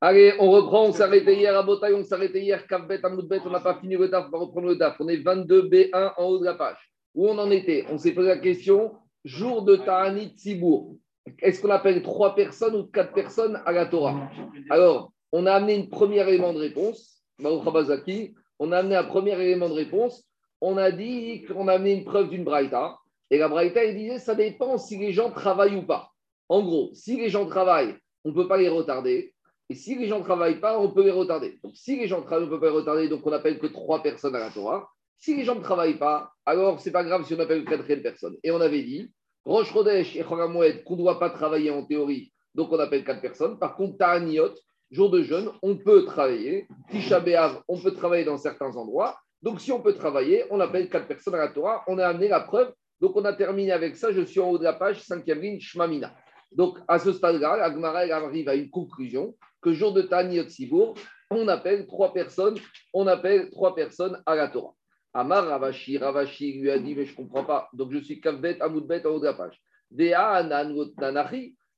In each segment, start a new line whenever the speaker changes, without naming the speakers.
Allez, on reprend, on s'arrêtait hier à Botaï, on s'arrêtait hier, Kavbet, Amoudbet, on n'a pas fini le DAF, on va reprendre le DAF. On est 22B1 en haut de la page. Où on en était? On s'est posé la question, jour de Ta'anit Sibour. Est-ce qu'on appelle trois personnes ou quatre personnes à la Torah? Alors, on a amené une première élément de réponse, on a amené un premier élément de réponse, on a dit qu'on a amené une preuve d'une braïta, et la braïta, il disait, ça dépend si les gens travaillent ou pas. En gros, si les gens travaillent, on ne peut pas les retarder. Et si les gens ne travaillent pas, on peut les retarder. Donc, si les gens travaillent, on ne peut pas les retarder. Donc, on n'appelle que trois personnes à la Torah. Si les gens ne travaillent pas, alors c'est pas grave si on appelle une quatrième personne. Et on avait dit, Roche Rodesh et Chogamoued, qu'on ne doit pas travailler en théorie, donc on appelle quatre personnes. Par contre, Ta'aniot, jour de jeûne, on peut travailler. Tisha on peut travailler dans certains endroits. Donc, si on peut travailler, on appelle quatre personnes à la Torah. On a amené la preuve. Donc, on a terminé avec ça. Je suis en haut de la page, cinquième ligne, Shmamina. Donc, à ce stade-là, Agmara arrive à une conclusion que jour de Taniot Sibour, on appelle trois personnes, on appelle trois personnes à la Torah. Amar Ravashi, Ravashi lui a dit, mais je ne comprends pas. Donc, je suis Kavbet, Amoudbet, en haut de la page.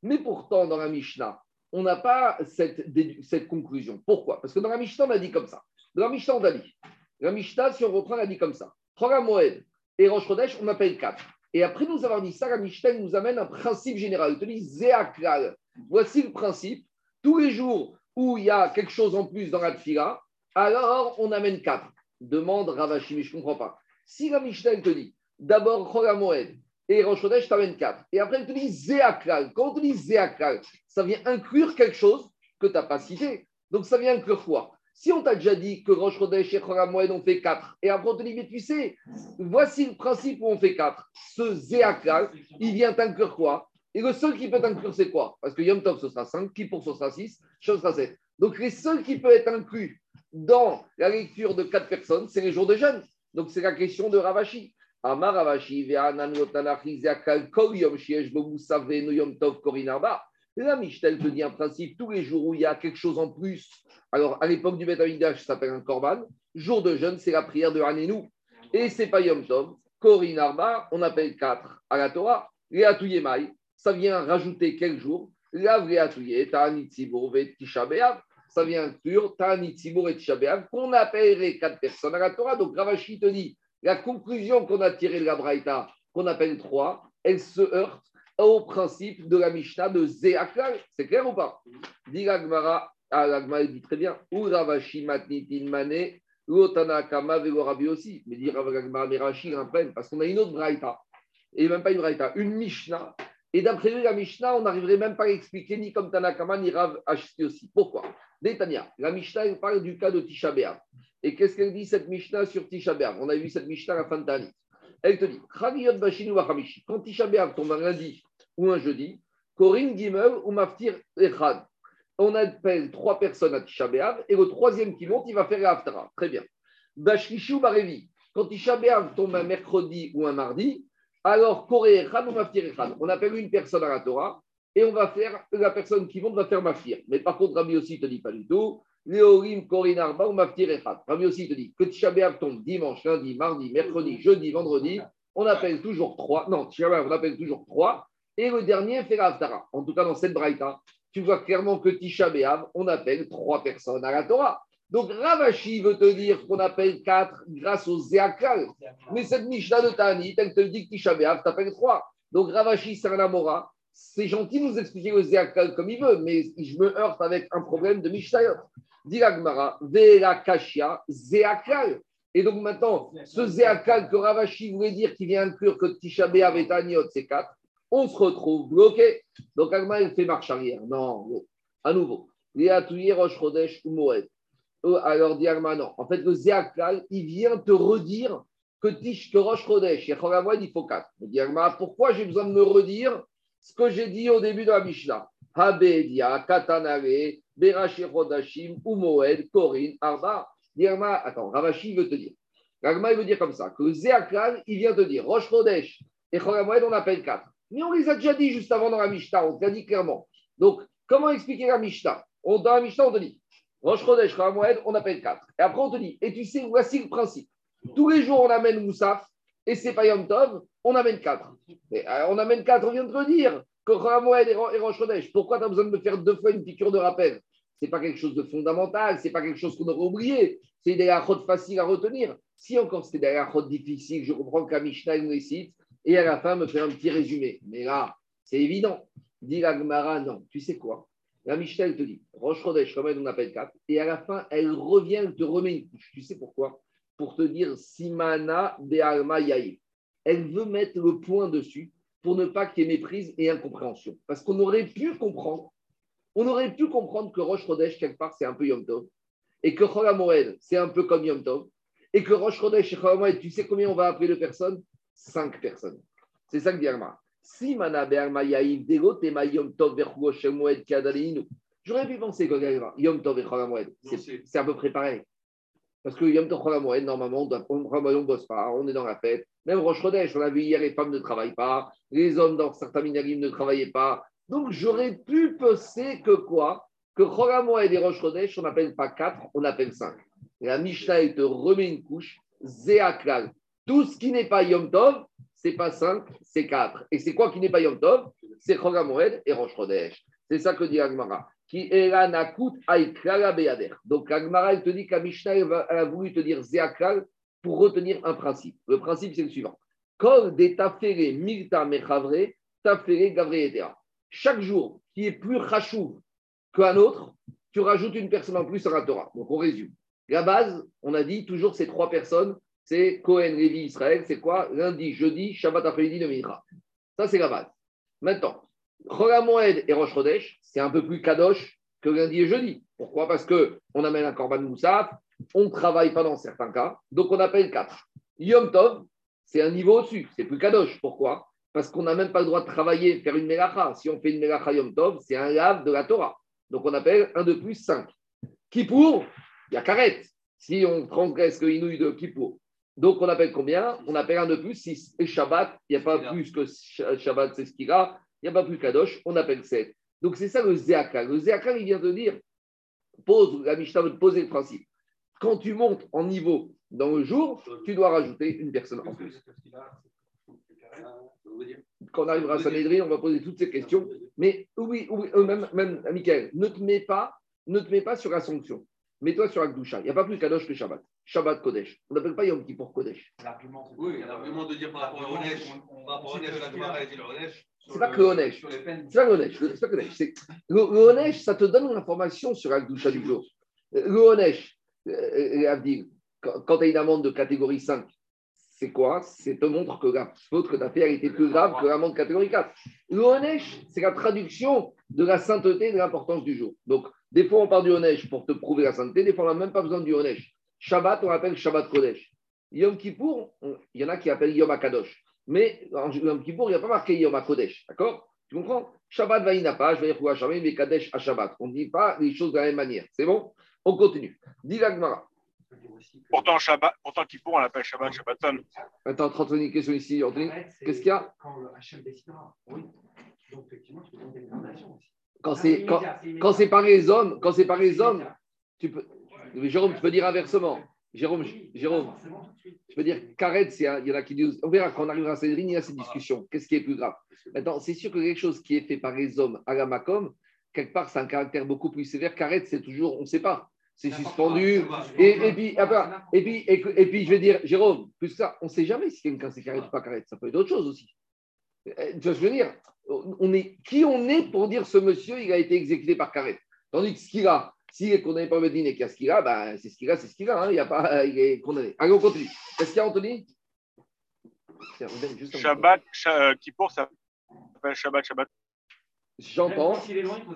Mais pourtant, dans la Mishnah, on n'a pas cette, conclusion. Pourquoi? Parce que dans la Mishnah, on a dit comme ça. Dans la Mishnah, on a dit. La Mishnah, si on reprend, on a dit comme ça. Moed et Rosh on appelle quatre. Et après nous avoir dit ça, la nous amène un principe général. Il te dit Zéakral. Voici le principe. Tous les jours où il y a quelque chose en plus dans la tfila, alors on amène quatre. Demande Ravashi, mais je ne comprends pas. Si la te dit d'abord Moed et Rosh Chodesh, t'amènes quatre. Et après, il te dit Zéakral. Quand on te dit Zéakral, ça vient inclure quelque chose que tu n'as pas cité. Donc ça vient inclure quoi? Si on t'a déjà dit que Rosh Chodesh et Moed on fait 4, et après on te dit, mais tu sais, voici le principe où on fait 4. Ce Zéakal, il vient t'inclure quoi? Et le seul qui peut t'inclure, c'est quoi? Parce que Yom Tov, ce sera 5, Kippour, ce sera 6, ce sera 7. Donc les seuls qui peuvent être inclus dans la lecture de 4 personnes, c'est les jours de jeûne. Donc c'est la question de Ravashi. Amar Ravashi, Ve'anan Zéakal, Kol Yom Shiesh, Yom Tov, Korinarba. La Michel te dit un principe, tous les jours où il y a quelque chose en plus, alors à l'époque du Beth ça s'appelle un korban, jour de jeûne, c'est la prière de Hanenou. Et c'est pas Yom Tov, Korin Arba, on appelle 4 à la Torah, Léatouye Mai, ça vient rajouter quel jour Lav Léatouye, Ta'anit Vet Tisha ça vient inclure Ta'anit et Tisha qu'on appellerait quatre personnes à la Torah. Donc Ravashi te dit, la conclusion qu'on a tirée de la Braïta, qu'on appelle trois, elle se heurte au principe de la Mishnah de Zéakal. C'est clair ou pas? Dit l'Agmara, ah, dit très bien, ou Ravashi matnitin mane, Lotanakama Rabi aussi. Mais dit Ravagmara, mais parce qu'on a une autre Braïta, et même pas une Braïta, une Mishnah. Et d'après lui, la Mishnah, on n'arriverait même pas à expliquer ni comme Tanakama, ni Rav aussi. Pourquoi? Détania, la Mishnah, elle parle du cas de Tisha Et qu'est-ce qu'elle dit, cette Mishnah, sur Tisha On a vu cette Mishnah à la fin de. Elle te dit, quand Tisha B'Av tombe un lundi ou un jeudi, Corinne Gimel ou Maftir Echad. On appelle trois personnes à Tisha et le troisième qui monte, il va faire l'Aftara. Très bien. Bashkishi ou Barevi. Quand Tisha tombe un mercredi ou un mardi, alors Koré Echad ou Maftir Echad. On appelle une personne à la Torah et on va faire, la personne qui monte va faire Maftir. Mais par contre, Rabbi aussi ne te dit pas du tout. Léorim, Corinne Arba ou Maftir Echad. Rabbi aussi te dit que Tisha tombe dimanche, lundi, mardi, mercredi, jeudi, vendredi. On appelle toujours trois. Non, Tisha on appelle toujours trois et le dernier fait l'Aftara. En tout cas, dans cette braïta, tu vois clairement que Tisha on appelle trois personnes à la Torah. Donc Ravashi veut te dire qu'on appelle quatre grâce au Zéakal. Mais cette Mishnah de Tani, elle te dit que Tisha B'Av, t'appelles trois. Donc Ravashi, c'est un Amora. C'est gentil de nous expliquer le Zéakal comme il veut, mais je me heurte avec un problème de Mishnayot. Dit Agmara, Vera Kashia, Zéakal. Et donc maintenant, ce Zéakal que Ravashi voulait dire qui vient inclure que Tisha et Taniot, c'est quatre on se retrouve bloqué. Donc Agma, il fait marche arrière. Non, à nouveau. Chodesh ou Moed. Euh, alors dit non. En fait, le Zéakal, il vient te redire que Tish, que Rosh Chodesh et il faut quatre. Il dit Agma, pourquoi j'ai besoin de me redire ce que j'ai dit au début de la Mishnah? Habedia, Katanare, Berashi Chodashim, Moed, Korin, Arba. Dit attends, Ravashi veut te dire. Agma, il veut dire comme ça, que le Zéakal, il vient te dire Rosh Chodesh et Chodesh, on appelle quatre. Mais on les a déjà dit juste avant dans la Mishnah, on te l'a dit clairement. Donc, comment expliquer la Mishnah? Dans la Mishnah, on te dit Rosh Chodesh, Moed, on appelle 4. Et après, on te dit Et tu sais, voici le principe. Tous les jours, on amène Moussaf, et c'est pas Yom Tov, on amène 4. Mais, euh, on amène 4, on vient de te dire. que Moed et Rosh Chodesh. Pourquoi tu as besoin de me faire deux fois une piqûre de rappel? Ce n'est pas quelque chose de fondamental, ce n'est pas quelque chose qu'on aurait oublié. C'est des faciles faciles à retenir. Si encore c'était des difficile, difficiles, je comprends qu'à Mishnah me cite et à la fin me fait un petit résumé. Mais là, c'est évident. Dit la Gemara, non. Tu sais quoi? La Mishnah, elle te dit Rosh Chodesh, on appelle 4. Et à la fin, elle revient, elle te remet une couche. Tu sais pourquoi? Pour te dire Simana de Alma Elle veut mettre le point dessus pour ne pas qu'il y ait méprise et incompréhension. Parce qu'on aurait pu comprendre, on aurait pu comprendre que Rosh Chodesh, quelque part, c'est un peu Yom Tov, et que Chol c'est un peu comme Yom Tov, et que Rosh Chodesh et tu sais combien on va appeler de personnes? Cinq personnes. C'est ça que dit Arma. Si Mana Yaïv Dego, Tema Yom Tov Moed Kadalinu. J'aurais pu penser que Yom Tov et c'est à peu près pareil. Parce que Yom Tov Moed, normalement, on ne bosse pas, on est dans la fête. Même Rosh Chodesh, on l'a vu hier, les femmes ne travaillent pas, les hommes dans certains minarim ne travaillaient pas. Donc j'aurais pu penser que quoi? Que Chol et Rosh Chodesh, on n'appelle pas quatre, on appelle cinq. La Mishnah, elle te remet une couche, Zéaklal. Tout ce qui n'est pas Yom Tov, c'est pas cinq, c'est quatre. Et c'est quoi qui n'est pas Yom Tov? C'est Chol et Rosh Chodesh. C'est ça que dit Agmara. Qui est Donc Agmara, elle te dit elle a voulu te dire Zéaklal pour retenir un principe. Le principe, c'est le suivant. Kol de tafere milta mechavre, tafere gavre Chaque jour qui est plus rachouv qu'un autre, tu rajoutes une personne en plus à la Torah. Donc on résume. La base, on a dit toujours ces trois personnes, c'est Cohen, Lévi, Israël, c'est quoi? Lundi, jeudi, Shabbat après-midi, de Ça, c'est la base. Maintenant, Moed et Rosh Chodesh, c'est un peu plus kadosh que lundi et jeudi. Pourquoi? Parce qu'on amène un korban moussaf, on ne travaille pas dans certains cas, donc on appelle 4. Yom Tov, c'est un niveau au-dessus, c'est plus kadosh. Pourquoi? Parce qu'on n'a même pas le droit de travailler, faire une melacha. Si on fait une melacha Yom Tov, c'est un lave de la Torah. Donc on appelle un de plus 5. Kippour, il y a karet. Si on transgresse le inouï de Kippour. Donc on appelle combien? On appelle un de plus 6. Et Shabbat, il n'y a pas plus que Shabbat, c'est ce qu'il a. Il n'y a pas plus kadosh, on appelle 7. Donc c'est ça le Zéaka. Le Zéaka, il vient de dire, pose, la Mishnah veut poser le principe quand tu montes en niveau dans le jour, tu dois rajouter une personne en plus. Quand on arrivera à Sanhedrin, on va poser toutes ces questions. Mais oui, oui euh, même, même Michael, ne te mets pas, ne te mets pas sur la sanction. Mets-toi sur Akdoucha. Il n'y a pas plus Kadosh que Shabbat. Shabbat Kodesh. On n'appelle pas Yom Kippur Kodesh.
L'argument, oui, l'argument de dire par rapport au Onesh, par rapport au Onesh,
c'est pas que le Onesh. C'est pas le Onesh. C'est pas le Onesh. ça te donne l'information sur Akdoucha du jour. Le Onesh, euh, quand tu as une amende de catégorie 5, c'est quoi? C'est te montre que la faute que tu as fait a été plus grave que l'amende catégorie 4. L'Onesh, c'est la traduction de la sainteté et de l'importance du jour. Donc, des fois, on parle du Onesh pour te prouver la sainteté, des fois, on n'a même pas besoin du Onesh. Shabbat, on appelle Shabbat Kodesh. Yom Kippour, il y en a qui appellent Yom Akadosh. Mais en Yom Kippour, il n'y a pas marqué Yom Akodesh. D'accord? Tu comprends? Shabbat pas, je vais dire Shabbat, mais Kadesh à Shabbat. On ne dit pas les choses de la même manière. C'est bon? On continue. Dis
Pourtant, Shabbat, pourtant Kippour, on l'appelle Shabbat, Shabbaton.
Attends, 30 une question ici, Anthony? Qu'est-ce qu'il y a? Quand Hachem décidera. Oui. Donc, effectivement, tu peux demander une aussi. Quand c'est, quand, quand c'est par les hommes, quand c'est par les hommes, tu peux. Jérôme, tu peux dire inversement. Jérôme, Jérôme, je peux dire, Karet, il y en a qui disent, on verra quand on arrivera à Cédrine, il y a ces discussions. Qu'est-ce qui est plus grave? Maintenant, c'est sûr que quelque chose qui est fait par les hommes à la Macom, quelque part, c'est un caractère beaucoup plus sévère. Karet, c'est toujours, on ne sait pas c'est suspendu. Et, et, puis, et, puis, et, puis, je vais dire, Jérôme, plus que ça, on ne sait jamais si quelqu'un s'est carré ou pas carré. Ça peut être autre chose aussi. Euh, tu vois ce que je veux dire? On est, Qui on est pour dire ce monsieur, il a été exécuté par carré Tandis que ce qu'il a, s'il est condamné par Medine et qu'il a ce qu'il a, ben, c'est ce qu'il a, c'est ce qu'il a. Hein, il, a pas, il est condamné. Allez, on continue. Qu'est-ce qu'il y a, Anthony?
Shabbat, qui pour ça Shabbat, Shabbat.
J'entends.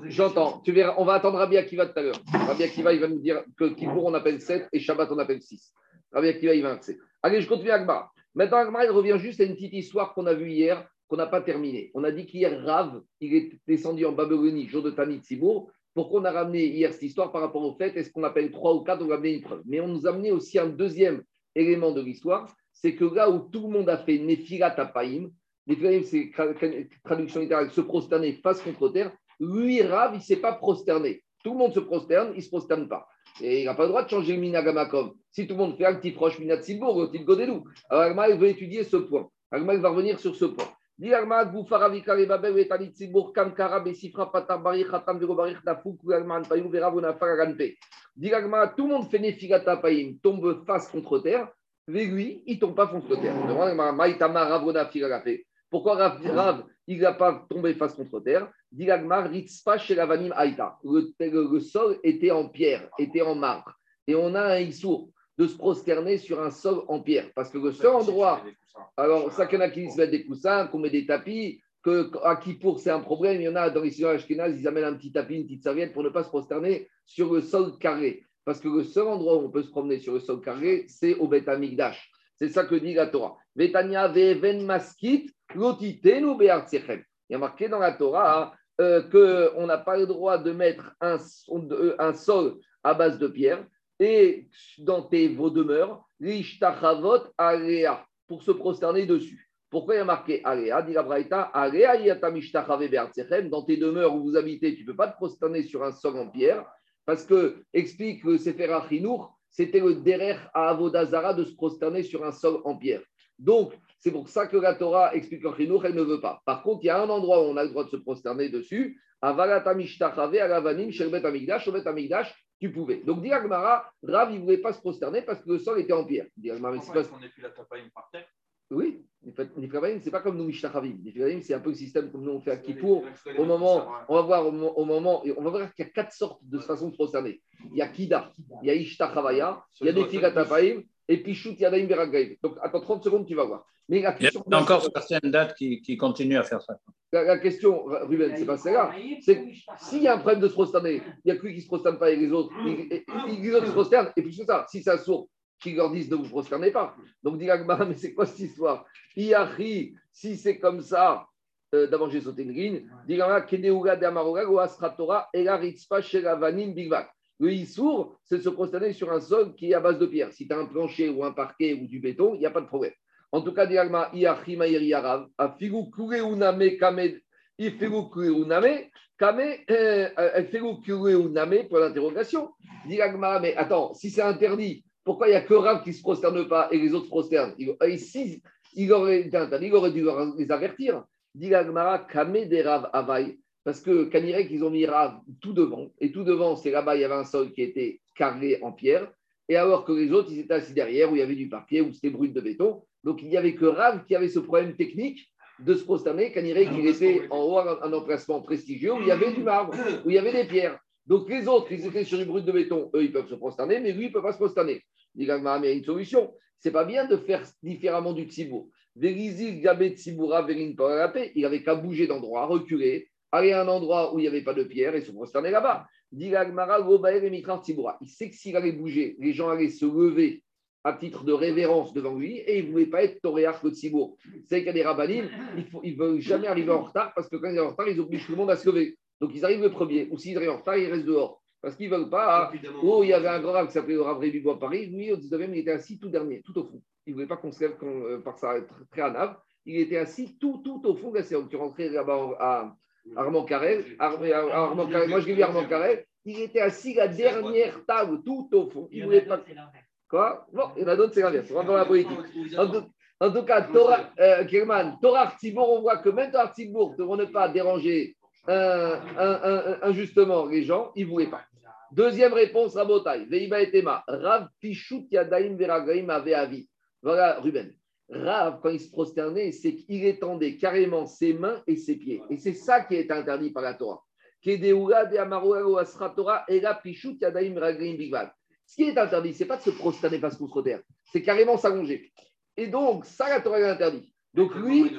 J'entends. Tu verras, on va attendre Rabbi Akiva tout à l'heure. Rabbi Akiva, il va nous dire que Kippour, on appelle 7 et Shabbat, on appelle 6. Rabbi Akiva, il va accéder. Allez, je continue Agmar. Maintenant, Agmar, il revient juste à une petite histoire qu'on a vue hier, qu'on n'a pas terminée. On a dit qu'hier, Rav, il est descendu en Babylonie, jour de Tanit Sibour. Pourquoi on a ramené hier cette histoire par rapport au fait Est-ce qu'on appelle 3 ou 4 On a amené une preuve? Mais on nous a amené aussi un deuxième élément de l'histoire c'est que là où tout le monde a fait Nefirat Apaim, c'est traduction littérale, se prosterner face contre terre. Lui, Rav, il ne s'est pas prosterné. Tout le monde se prosterne, il ne se prosterne pas. Et il n'a pas le droit de changer le minagamakom. Si tout le monde fait un petit proche minatsibourg, un petit godélou. Alors Agma, il veut étudier ce point. Agma, il va revenir sur ce point. Tout le monde fait Nefigata Païm, tombe face contre terre, mais lui, il ne tombe pas contre terre. Pourquoi Rav, il n'a pas tombé face contre terre? Le, le, le sol était en pierre, était en marbre. Et on a un issour de se prosterner sur un sol en pierre. Parce que le seul endroit. Alors, ça, qu'il y en a qui se mettent des coussins, qu'on met des tapis, que à Kippour, c'est un problème. Il y en a dans les studios Ashkenaz, ils amènent un petit tapis, une petite serviette pour ne pas se prosterner sur le sol carré. Parce que le seul endroit où on peut se promener sur le sol carré, c'est au Beth Amikdash. C'est ça que dit la Torah. Betania veven maskit, lotitenu be'artsechem. Il y a marqué dans la Torah euh, qu'on n'a pas le droit de mettre un, un sol à base de pierre et dans tes, vos demeures, pour se prosterner dessus. Pourquoi il y a marqué alea Dit. Dans tes demeures où vous habitez, tu ne peux pas te prosterner sur un sol en pierre, parce que, explique le Sefer Achinour, c'était le derer à Avodazara de se prosterner sur un sol en pierre. Donc, c'est pour ça que la Torah explique en Chinour, elle ne veut pas. Par contre, il y a un endroit où on a le droit de se prosterner dessus, à Valatamishtachavé, à Lavanim, Sherbet Amigdash, Sherbet Amigdash, tu pouvais. Donc, dit Agmara, Rav, il ne voulait pas se prosterner parce que le sol était en pierre. Dit Agmara, mais c'est pas...
par terre?
Oui, Niflabaim, c'est pas comme nous Mishtachavim. Niflabaim, c'est un peu le système comme nous on fait à Kippour. Au moment, on va voir au moment, on va voir qu'il y a quatre sortes de façons de prosterner. Il y a Kida, il y a Ishtachavaya, il y a Nefilatapaim, et puis Shoot Yadaim Beragaim. Donc attends 30 secondes, tu vas voir.
Mais la question, il y a encore certaines dates qui, qui continuent à faire ça.
La, la question, Ruben, c'est pas celle-là. C'est s'il y a un problème de se prosterner, il n'y a que lui qui ne se prosterne pas et les autres, et, les autres se prosternent, et plus que ça, si ça sourd, qui leur disent ne vous prosternez pas. Donc, dit mais c'est quoi cette histoire? Iachi, si c'est comme ça, euh, d'abord j'ai sauté une ligne, dit Kedeuga de Amaroga, Astratora, Ela Ritzpa, Sheravanim, Bigvak. Le Issour, c'est de se prosterner sur un sol qui est à base de pierre. Si tu as un plancher ou un parquet ou du béton, il n'y a pas de problème. En tout cas, Diagma, Yarav, Afigu Kureuname Kamed, Ifigu Kureuname, Kame, Ifigu Kureuname, pour l'interrogation. Diagma, mais attends, si c'est interdit, pourquoi il n'y a que Rav qui ne se prosterne pas et les autres se prosternent Ici, il aurait il aurait dû les avertir. Diagmara, Kame des Rav Avaï. Parce que Kanirek, ils ont mis Rav tout devant. Et tout devant, c'est là-bas, il y avait un sol qui était carré en pierre. Et alors que les autres, ils étaient assis derrière, où il y avait du papier, où c'était brut de béton. Donc il n'y avait que Rav qui avait ce problème technique de se prosterner. Kanirek, il était en haut, un emplacement prestigieux, où il y avait du marbre, où il y avait des pierres. Donc les autres, ils étaient sur du brut de béton, eux, ils peuvent se prosterner, mais lui, il ne peut pas se prosterner. Il y a une solution. C'est pas bien de faire différemment du tzibour. Il avait qu'à bouger d'endroit, reculer, aller à un endroit où il n'y avait pas de pierre et se prosterner là-bas. Il sait que s'il allait bouger, les gens allaient se lever à titre de révérence devant lui et il ne voulait pas être toréar le tzibour. C'est qu'il y a des rabbinim, ils ne veulent jamais arriver en retard parce que quand ils sont en retard, ils obligent tout le monde à se lever. Donc ils arrivent le premier, ou s'ils arrivent en retard, ils restent dehors. Parce qu'ils ne veulent pas. Oh, il y avait un grand qui s'appelait le Rav du Bois Paris. Lui, au 19e, il était assis tout dernier, tout au fond. Il ne voulait pas qu'on se lève euh, par sa très nave. Il était assis tout, tout au fond de la séance. Tu rentrais là-bas à Armand Carrel. Armand Carrel. Moi, je l'ai vu Armand Carrel. Il était assis à la dernière table, tout au fond. Il ne voulait pas. Quoi? Bon, il y en a d'autres, c'est l'inverse. On va dans la politique. En tout, cas, Torah, euh, Kerman, Torah on voit que même Torah Artibourg, pour ne pas déranger euh, injustement les gens, il ne voulait pas. Deuxième réponse, Rabotai. Veiba et Tema. Rav Pichut Yadaim Veragaim Avi. Voilà, Ruben. Rav, quand il se prosternait, c'est qu'il étendait carrément ses mains et ses pieds. Et c'est ça qui est interdit par la Torah. Ce qui est interdit, ce n'est pas de se prosterner face contre terre, c'est carrément s'allonger. Et donc, ça, la Torah est interdit. Donc lui,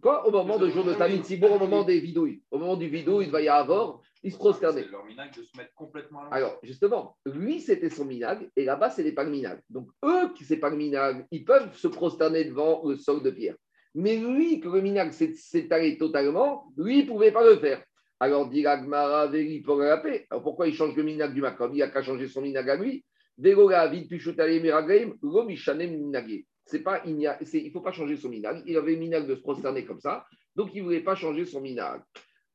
quoi Au moment du jour de Sibour, au moment des vidouilles. Au moment du vidouille, il va y avoir, il se prosternait.
C'est leur minag de se mettre complètement
Alors, justement, lui, c'était son minag, et là-bas, c'est pas le minag. Donc, eux, qui c'est pas le minag, ils peuvent se prosterner devant le sol de pierre. Mais lui, que le minag s'est allé totalement, lui, il ne pouvait pas le faire. Alors, dit Agmara, Veri pour la paix. Alors, pourquoi il change le minag du Makom Il n'a qu'à changer son minag à lui. Vegoga, vite, Pichutale, Miragaim, Romishanem, Minagé c'est pas, il ne faut pas changer son minag. Il avait minag de se prosterner comme ça, donc il ne voulait pas changer son minag.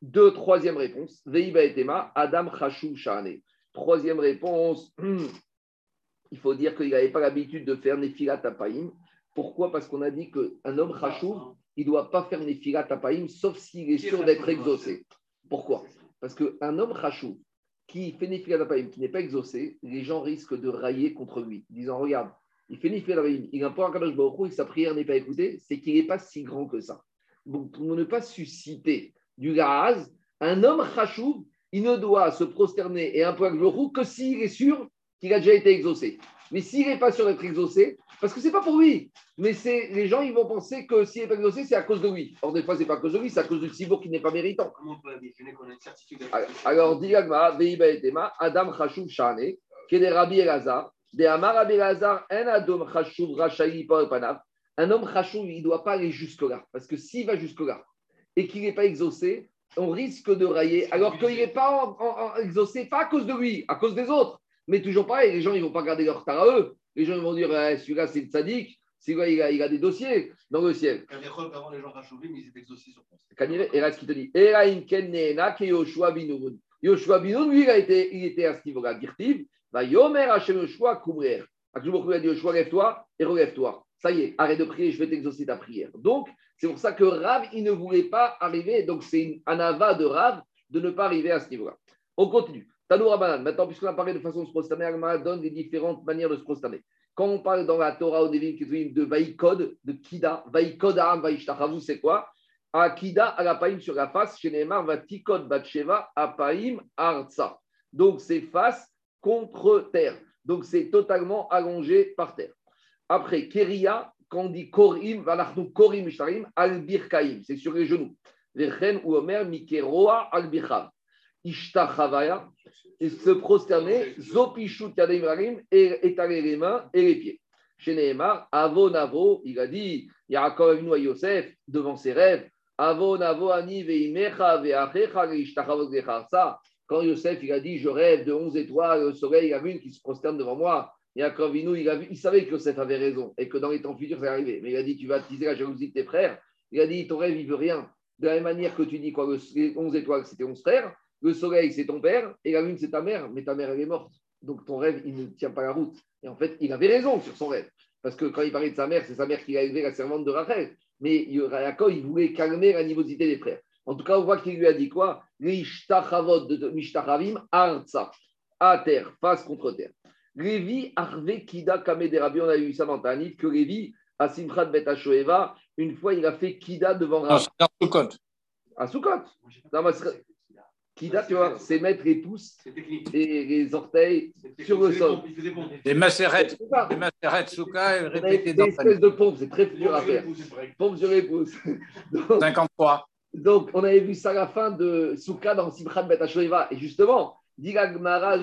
Deux, troisième réponse, Veiba etema, Adam Chachou Shane. Troisième réponse, il faut dire qu'il n'avait pas l'habitude de faire Nefilat Tapaim. Pourquoi? Parce qu'on a dit qu'un homme Chachou, il ne doit pas faire Nefilat Tapaïm, sauf s'il est sûr d'être exaucé. Pourquoi? Parce qu'un homme rachou qui fait Nefilat Tapaïm, qui n'est pas exaucé, les gens risquent de railler contre lui, disant Regarde, il fait Nefilat Tapaïm, il a un point à Kadosh Baruch et sa prière n'est pas écoutée, c'est qu'il n'est pas si grand que ça. Donc, pour ne pas susciter du gaz, un homme rachou, il ne doit se prosterner et un point Baruch que s'il est sûr qu'il a déjà été exaucé. Mais s'il n'est pas sûr d'être exaucé, parce que ce n'est pas pour lui, mais c'est les gens ils vont penser que s'il n'est pas exaucé, c'est à cause de lui. Or, des fois, ce n'est pas à cause de lui, c'est à cause du cibourg qui n'est pas méritant.
Comment on peut additionner qu'on a une certitude
Alors, Veiba etema, Adam Chashuv Shane, Kede Rabbi Elazar, De Amar Rabbi Elazar, Un Adam Chashuv Rachaï Panav. Un homme Chashuv, il ne doit pas aller jusque-là. Parce que s'il va jusque-là et qu'il n'est pas exaucé, on risque de railler, alors qu'il n'est pas en- en- en exaucé, pas à cause de lui, à cause des autres. Mais toujours pareil, les gens, ils ne vont pas garder leur retard à eux. Les gens ils vont dire, Eh, celui-là, c'est le sadique, celui-là, il a, il a des dossiers dans le ciel.
Quand avant les gens rachouvés, mais ils étaient exaucés sur
et là, ce qu'il te dit, Yoshua bin Nun. Yoshua bin Nun, lui, il, a été, il était à ce niveau-là. Dirtiv, va Yomer Hashem Yoshua kumrer. Akshubokhu a dit Yoshua, lève-toi et relève-toi. Ça y est, arrête de prier, je vais t'exaucer ta prière. Donc, c'est pour ça que Rav, il ne voulait pas arriver. Donc, c'est une anava de Rav de ne pas arriver à ce niveau-là. On continue. Tanou Rabbanan, maintenant, puisqu'on a parlé de façon de se prosterner, Agma donne les différentes manières de se prosterner. Quand on parle dans la Torah au début de Vaïkod, de Kida, Vaïkod Aram Vaïshtachavu, c'est quoi? Akida Alapaim sur la face, chez Neymar, Vatikod Batsheva, Apaim Artsa. Donc, c'est face contre terre. Donc, c'est totalement allongé par terre. Après, Keria, quand on dit Korim, Valachnu Korim Shtarim, Al-Birkaim, c'est sur les genoux. Vechen ou Mikeroa Al-Birchav. Ishtachavaya, et se prosterner, Zopishut Yadim Rarim, et étaler les mains et les pieds. Chez Nehemar, Avo Navo, il a dit, Yaakov Avinu à Yosef, devant ses rêves, Avo Navo Ani Veimecha Veachecha Ishtachavot Gecharsa. Quand Yosef, il a dit, je rêve de 11 étoiles, le soleil, il a vu une qui se prosterne devant moi. Yaakov Avinu, il, il savait que Yosef avait raison et que dans les temps futurs, ça arriver. Mais il a dit, tu vas attiser la jalousie de tes frères. Il a dit, ton rêve, il veut rien. De la même manière que tu dis, quoi, le- les 11 étoiles, c'était 11 frères. Le soleil, c'est ton père, et la lune, c'est ta mère, mais ta mère, elle est morte. Donc ton rêve, il ne tient pas la route. Et en fait, il avait raison sur son rêve. Parce que quand il parlait de sa mère, c'est sa mère qui a élevé la servante de Rachel. Mais Yaakov, il voulait calmer l'animosité des frères. En tout cas, on voit qu'il lui a dit quoi? Mishtachavim, artsa, à terre, face contre terre. Lévi, Arve, Kida, Kame des Rabbi, on a eu ça dans Tanit, que Lévi, à Simchat Bet Hashoeva, une fois, il a fait Kida devant
Non,
Rav.
c'est dans Sukkot.
À Soukot. Kida, tu vois, c'est mettre les pouces
C'est
et les orteils
C'est
sur le sol.
Bon.
Des macérettes,
C'est
des macérettes Souka et
des
dans
espèces de pompes, c'est très dur à faire. Pompe sur les pouces. Donc,
53.
donc, on avait vu ça à la fin de Souka dans Simchat Bet Hashoeva. Et justement, la.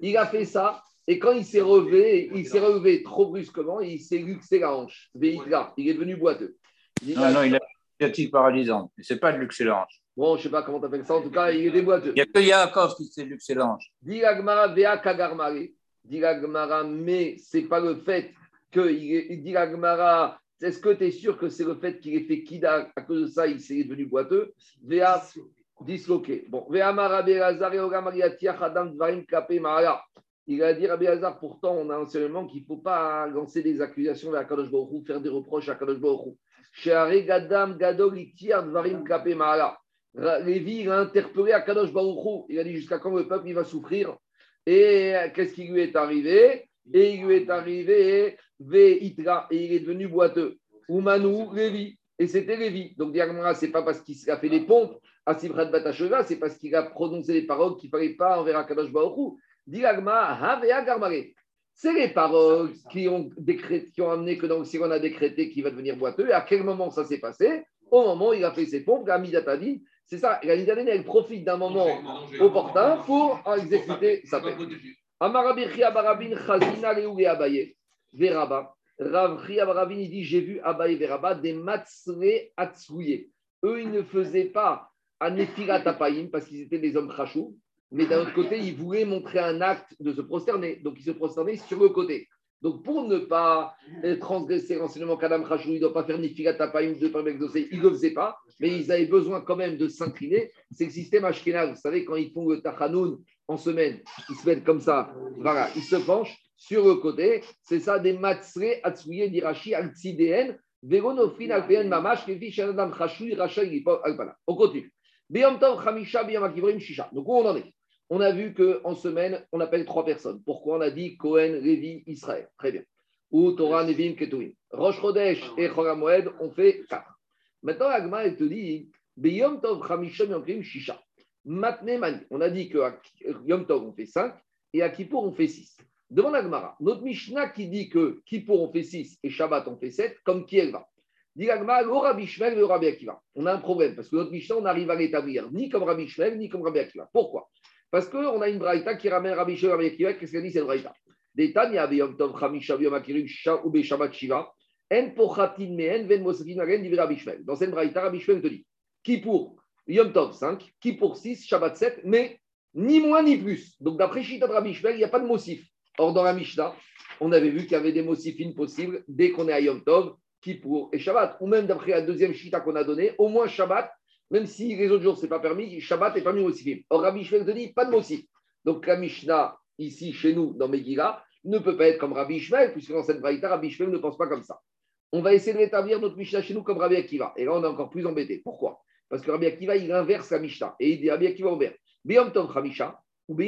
Il a fait ça. Et quand il s'est relevé, il s'est relevé trop brusquement et il s'est luxé la hanche. Il est devenu boiteux.
Non, non, il a une sciatique paralysante. Ce n'est pas de l'excellence.
Bon, je ne sais pas comment tu appelles ça. En tout cas, il était boiteux.
Il n'y a que Yaakov qui l'excellence.
Dit la la Gemara, mais c'est pas le fait que. Il dit la Gemara, est-ce que tu es sûr que c'est le fait qu'il ait fait Kida, à cause de ça, il s'est devenu boiteux? Vea disloqué. Bon. Il a dit Rabbi Hazar, pourtant, on a un enseignement qu'il ne faut pas lancer des accusations vers Kadosh Baruch faire des reproches à Kadosh Baruch Gadam Lévi, il a interpellé à Kadosh Baruch. Il a dit jusqu'à quand le peuple il va souffrir? Et qu'est-ce qui lui est arrivé? Et il lui est arrivé et il est devenu boiteux. Oumanou, Lévi. Et c'était Lévi. Donc, ce n'est pas parce qu'il a fait des pompes à Sibrat Batasheva, c'est parce qu'il a prononcé les paroles qu'il ne fallait pas envers Akadosh Garmare. C'est les paroles qui ont, décrété, qui ont amené que dans le on a décrété qu'il va devenir boiteux. Et à quel moment ça s'est passé? Au moment où il a fait ses pompes, la Midatadine. C'est ça, la Midatadine, elle profite d'un moment opportun pour exécuter sa peine. Amarabirchi Abarabin Chazina Leoué Abaye, Veraba. Ravri Abarabin, il dit J'ai vu Abaye Veraba des matzre atsouye. Eux, ils ne faisaient pas à Nefirat Apayim parce qu'ils étaient des hommes crachous, mais d'un autre côté, ils voulaient montrer un acte de se prosterner. Donc, ils se prosternaient sur le côté. Donc, pour ne pas euh, transgresser l'enseignement qu'Adam Khachou, il ne doit pas faire ni tapaïm de pas exaucé, ils ne le faisaient pas, mais ils avaient besoin quand même de s'incliner. C'est le système Ashkenaz. Vous savez, quand ils font le tachanoun en semaine, ils se mettent comme ça, voilà, ils se penchent sur le côté. C'est ça, des matzre atsouye d'Irachi al-Tzidéen. Vegonofrin alpeen mamash, shenadam chashui, rachel, lipo, alpana. On continue. Beyom tov, chamisha, beyom akivrim, shisha. Donc, où on en est? On a vu qu'en semaine, on appelle trois personnes. Pourquoi? On a dit Cohen, Lévi, Israël Très bien. Ou Torah, Nevim, Ketouim. Rosh Chodesh et Choramoed, on fait quatre. Maintenant, Agma, elle te dit Beyom tov, chamisha, beyom akivrim, shisha. Matne, on a dit que Yom Tov, on fait 5 et à Kippour, on fait 6. Devant la Gemara, notre Mishnah qui dit que Kippour, on fait 6 et Shabbat, on fait 7, comme qui elle va? On a un problème parce que notre Mishnah, on arrive à l'établir ni comme Rabbi Shmuel, ni comme Rabbi Akiva. Pourquoi? Parce qu'on a une braïta qui ramène Rabbi Shmuel, Rabbi Akiva. Qu'est-ce qu'elle dit cette braïta? Dans cette braïta, Rabbi Shmuel te dit Kippour, Yom Tov 5, Kippour 6, Shabbat 7, mais ni moins ni plus. Donc d'après Shita de Rabbi Shmuel, il n'y a pas de motif. Or, dans la Mishnah, on avait vu qu'il y avait des motifines possibles dès qu'on est à Yom Tov, Kippour et Shabbat. Ou même d'après la deuxième Shita qu'on a donnée, au moins Shabbat, même si les autres jours, ce n'est pas permis, Shabbat est permis motifim. Or, Rabbi Shmuel te dit, pas de motif. Donc la Mishnah, ici, chez nous, dans Megillah, ne peut pas être comme Rabbi Shmuel, puisque dans cette braïta, Rabbi Shmuel ne pense pas comme ça. On va essayer de rétablir notre Mishnah chez nous comme Rabbi Akiva. Et là, on est encore plus embêté. Pourquoi? Parce que Rabbi Akiva, il inverse la Mishnah. Et il dit Rabbi Akiva ouvert. Beyam Tov Chamisha, ou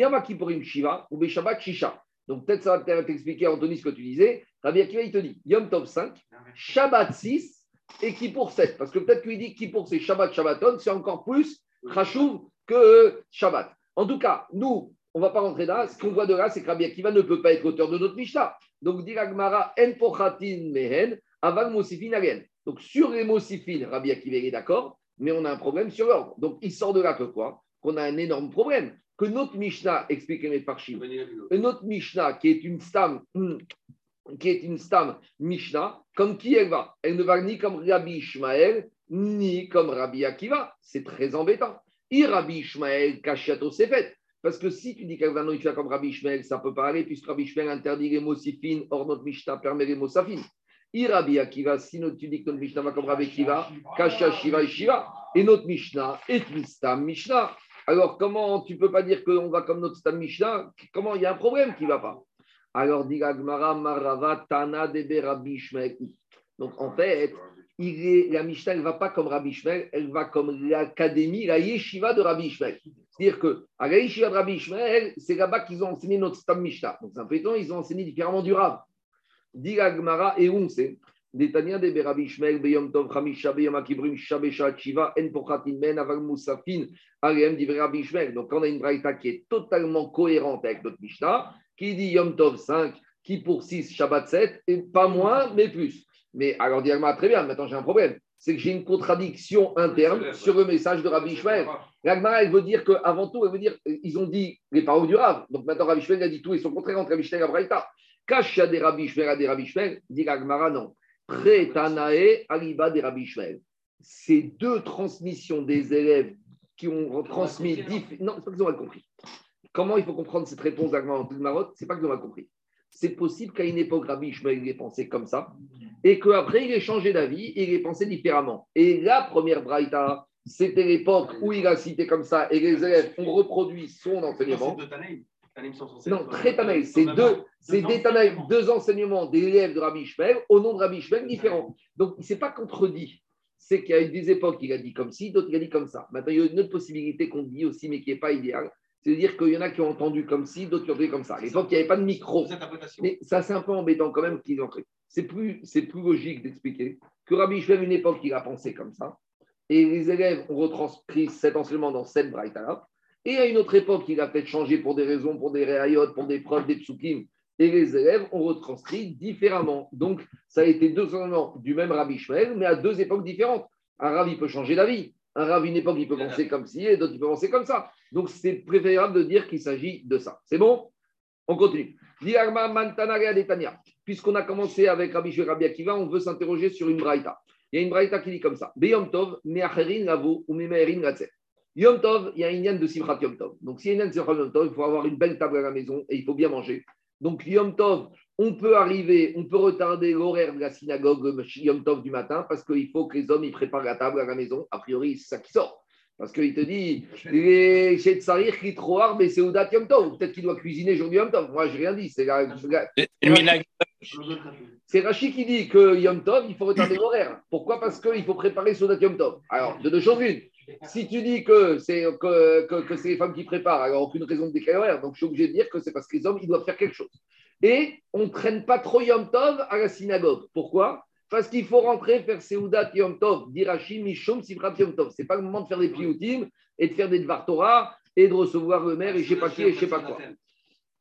Shiva, ou Beshabbat Shisha. Donc peut-être ça va t'expliquer, Anthony, ce que tu disais. Rabbi Akiva, il te dit Yom Tov 5, Shabbat 6 et Kippour 7. Parce que peut-être qu'il dit Kippour, c'est Shabbat Shabbaton, c'est encore plus Chachouv que euh, Shabbat. En tout cas, nous, on ne va pas rentrer là. Ce qu'on voit de là, c'est que Rabbi Akiva ne peut pas être auteur de notre Mishnah. Donc, dit En Pochatin Mehen, Aval Mosifin Agen. Donc, sur les Mosifin, Rabbi Akiva est d'accord, mais on a un problème sur l'ordre. Donc, il sort de là que quoi? Qu'on a un énorme problème. Que notre Mishnah, explique les Parchim, notre Mishnah, qui est une stam, qui est une stam Mishnah, comme qui elle va Elle ne va ni comme Rabbi Ishmael, ni comme Rabbi Akiva. C'est très embêtant. I Rabbi Ishmael, Kashiato, c'est fait. Parce que si tu dis qu'elle va non comme Rabbi Ishmael, ça peut pas aller, puisque Rabbi Ishmael interdit les mots sifines, or notre Mishnah permet les mots safines. I Rabbi Akiva, si tu dis que notre Mishnah va comme Rabbi Akiva, Kasha Shiva et Shiva, et notre Mishnah est une stam Mishnah. Alors, comment tu peux pas dire qu'on va comme notre Stam Mishnah? Comment il y a un problème qui va pas? Alors, dit Gmara Marava Tana Debe Rabbi. Donc, en fait, il est, la Mishnah, elle ne va pas comme Rabbi Ishmael, elle va comme l'académie, la yeshiva de Rabbi Ishmael. C'est-à-dire que à la yeshiva de Rabbi Ishmael, c'est là-bas qu'ils ont enseigné notre Stam Mishnah. Donc, c'est un peu étonnant, ils ont enseigné différemment du Rav. Dit Gmara, et on sait de Rabbi Beyom Tov, Chamisha, Beyom Akibrim, Shabesha, Chiva, En Pochatin, Men, Aval Moussafin, Alem, dit Rabbi. Donc, on a une braïta qui est totalement cohérente avec notre Mishnah, qui dit Yom Tov 5, qui pour 6, Shabbat 7, et pas moins, mais plus. Mais alors, dit très bien, maintenant j'ai un problème. C'est que j'ai une contradiction interne sur le message de Rabbi Ishmael. L'Agmara, elle veut dire qu'avant tout, elle veut dire, ils ont dit les paroles du Rav. Donc maintenant, Rabbi Ishmael a dit tout, ils sont contraires entre Rabbi Ishmael et Braïta. Cache des Rabbi Ishmael à des Rabbi Ishmael, dit l'Agmara, non. Pré-Tanae, Aliba des Rabbi Ishmael. Ces deux transmissions des élèves qui ont transmis. Non, c'est pas qu'ils ont mal compris. Comment il faut comprendre cette réponse d'Agmara en Marotte C'est pas qu'ils ont mal compris. C'est possible qu'à une époque, Rabbi Ishmael ait pensé comme ça, et qu'après, il ait changé d'avis et il ait pensé différemment. Et la première Braïta, c'était l'époque où il a cité comme ça, et les élèves ont reproduit son enseignement. Non, très Tanaï, c'est deux, c'est des Tanaï, deux enseignements d'élèves de Rabbi Ishmael au nom de Rabbi Ishmael différents. Donc, il ne s'est pas contredit. C'est qu'il y a eu des époques, il a dit comme ci, d'autres, il a dit comme ça. Maintenant, il y a une autre possibilité qu'on dit aussi, mais qui n'est pas idéale. C'est-à-dire qu'il y en a qui ont entendu comme ci, d'autres qui ont entendu comme ça. À l'époque, il n'y avait pas de micro. Mais ça, c'est un peu embêtant quand même qu'ils ont fait. C'est plus, c'est plus logique d'expliquer que Rabbi Ishmael, une époque, il a pensé comme ça. Et les élèves ont retranscrit cet enseignement dans cette braïta-là. Et à une autre époque, il a peut-être changé pour des raisons, pour des réayotes, pour des preuves, des psukim. Et les élèves ont retranscrit différemment. Donc, ça a été deux enseignements du même Rabbi Ishmael, mais à deux époques différentes. Un Rabbi peut changer d'avis. Un Rabbi, une époque, il peut penser comme ci, et d'autres, il peut penser comme ça. Donc, c'est préférable de dire qu'il s'agit de ça. C'est bon? On continue. Puisqu'on a commencé avec Rabbi Akiva, on veut s'interroger sur une braïta. Il y a une braïta qui dit comme ça. Beyom Tov, Meacherin Lavo, ou Memerin Gatset. Yom Tov, il y a un Inyan de Simchat Yom Tov. Donc, s'il y a un Inyan de Simchat Yom Tov, il faut avoir une belle table à la maison et il faut bien manger. Donc, Yom Tov, on peut arriver, on peut retarder l'horaire de la synagogue Yom Tov du matin parce qu'il faut que les hommes ils préparent la table à la maison. A priori, c'est ça qui sort. Parce qu'il te dit, les chez Tsarir qui trop mais c'est Oudat Yom Tov. Peut-être qu'il doit cuisiner jour du Yom Tov. Moi, j'ai rien dit. C'est la-
Le
c'est Rachid qui dit que Yom Tov, il faut retarder l'horaire. Pourquoi? Parce qu'il faut préparer Soudat Yom Tov. Alors, de deux choses l'une. Si tu dis que c'est que, que- que c'est les femmes qui préparent, alors aucune raison de décaler l'horaire. Donc, je suis obligé de dire que c'est parce que les hommes, ils doivent faire quelque chose. Et on ne traîne pas trop Yom Tov à la synagogue. Pourquoi? Parce qu'il faut rentrer faire Seudat Yom Tov, Dirachi, Mishum, Sibrat Yom Tov. Ce n'est pas le moment de faire des pioutines et de faire des Dvar Torah et de recevoir le maire et je ne sais pas qui et je ne sais pas quoi.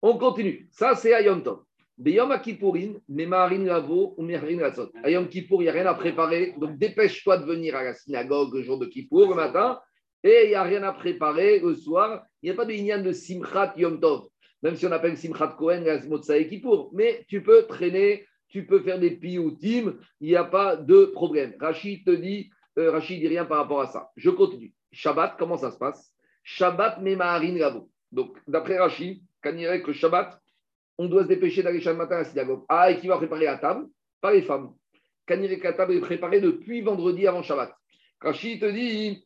On continue. Ça, c'est à Yom Tov. Beyom Kippourin, Memarin Lavo ou Meharin Latzot. À Yom Kippour, il n'y a rien à préparer. Donc, dépêche-toi de venir à la synagogue le jour de Kippour, le matin. Et il n'y a rien à préparer le soir. Il n'y a pas de lignan de Simchat Yom Tov. Même si on appelle Simchat Kohen, la Motsai Kippour. Mais tu peux traîner, tu peux faire des piyoutim. Il n'y a pas de problème. Rachid te dit, euh, dit rien par rapport à ça. Je continue. Shabbat, comment ça se passe? Shabbat Memarin Lavo. Donc, d'après Rachid, quand il que Shabbat, on doit se dépêcher d'aller chaque matin à la synagogue. Ah, et qui va préparer la table? Pas les femmes. Kanirek la table est préparée depuis vendredi avant Shabbat. Rachid te dit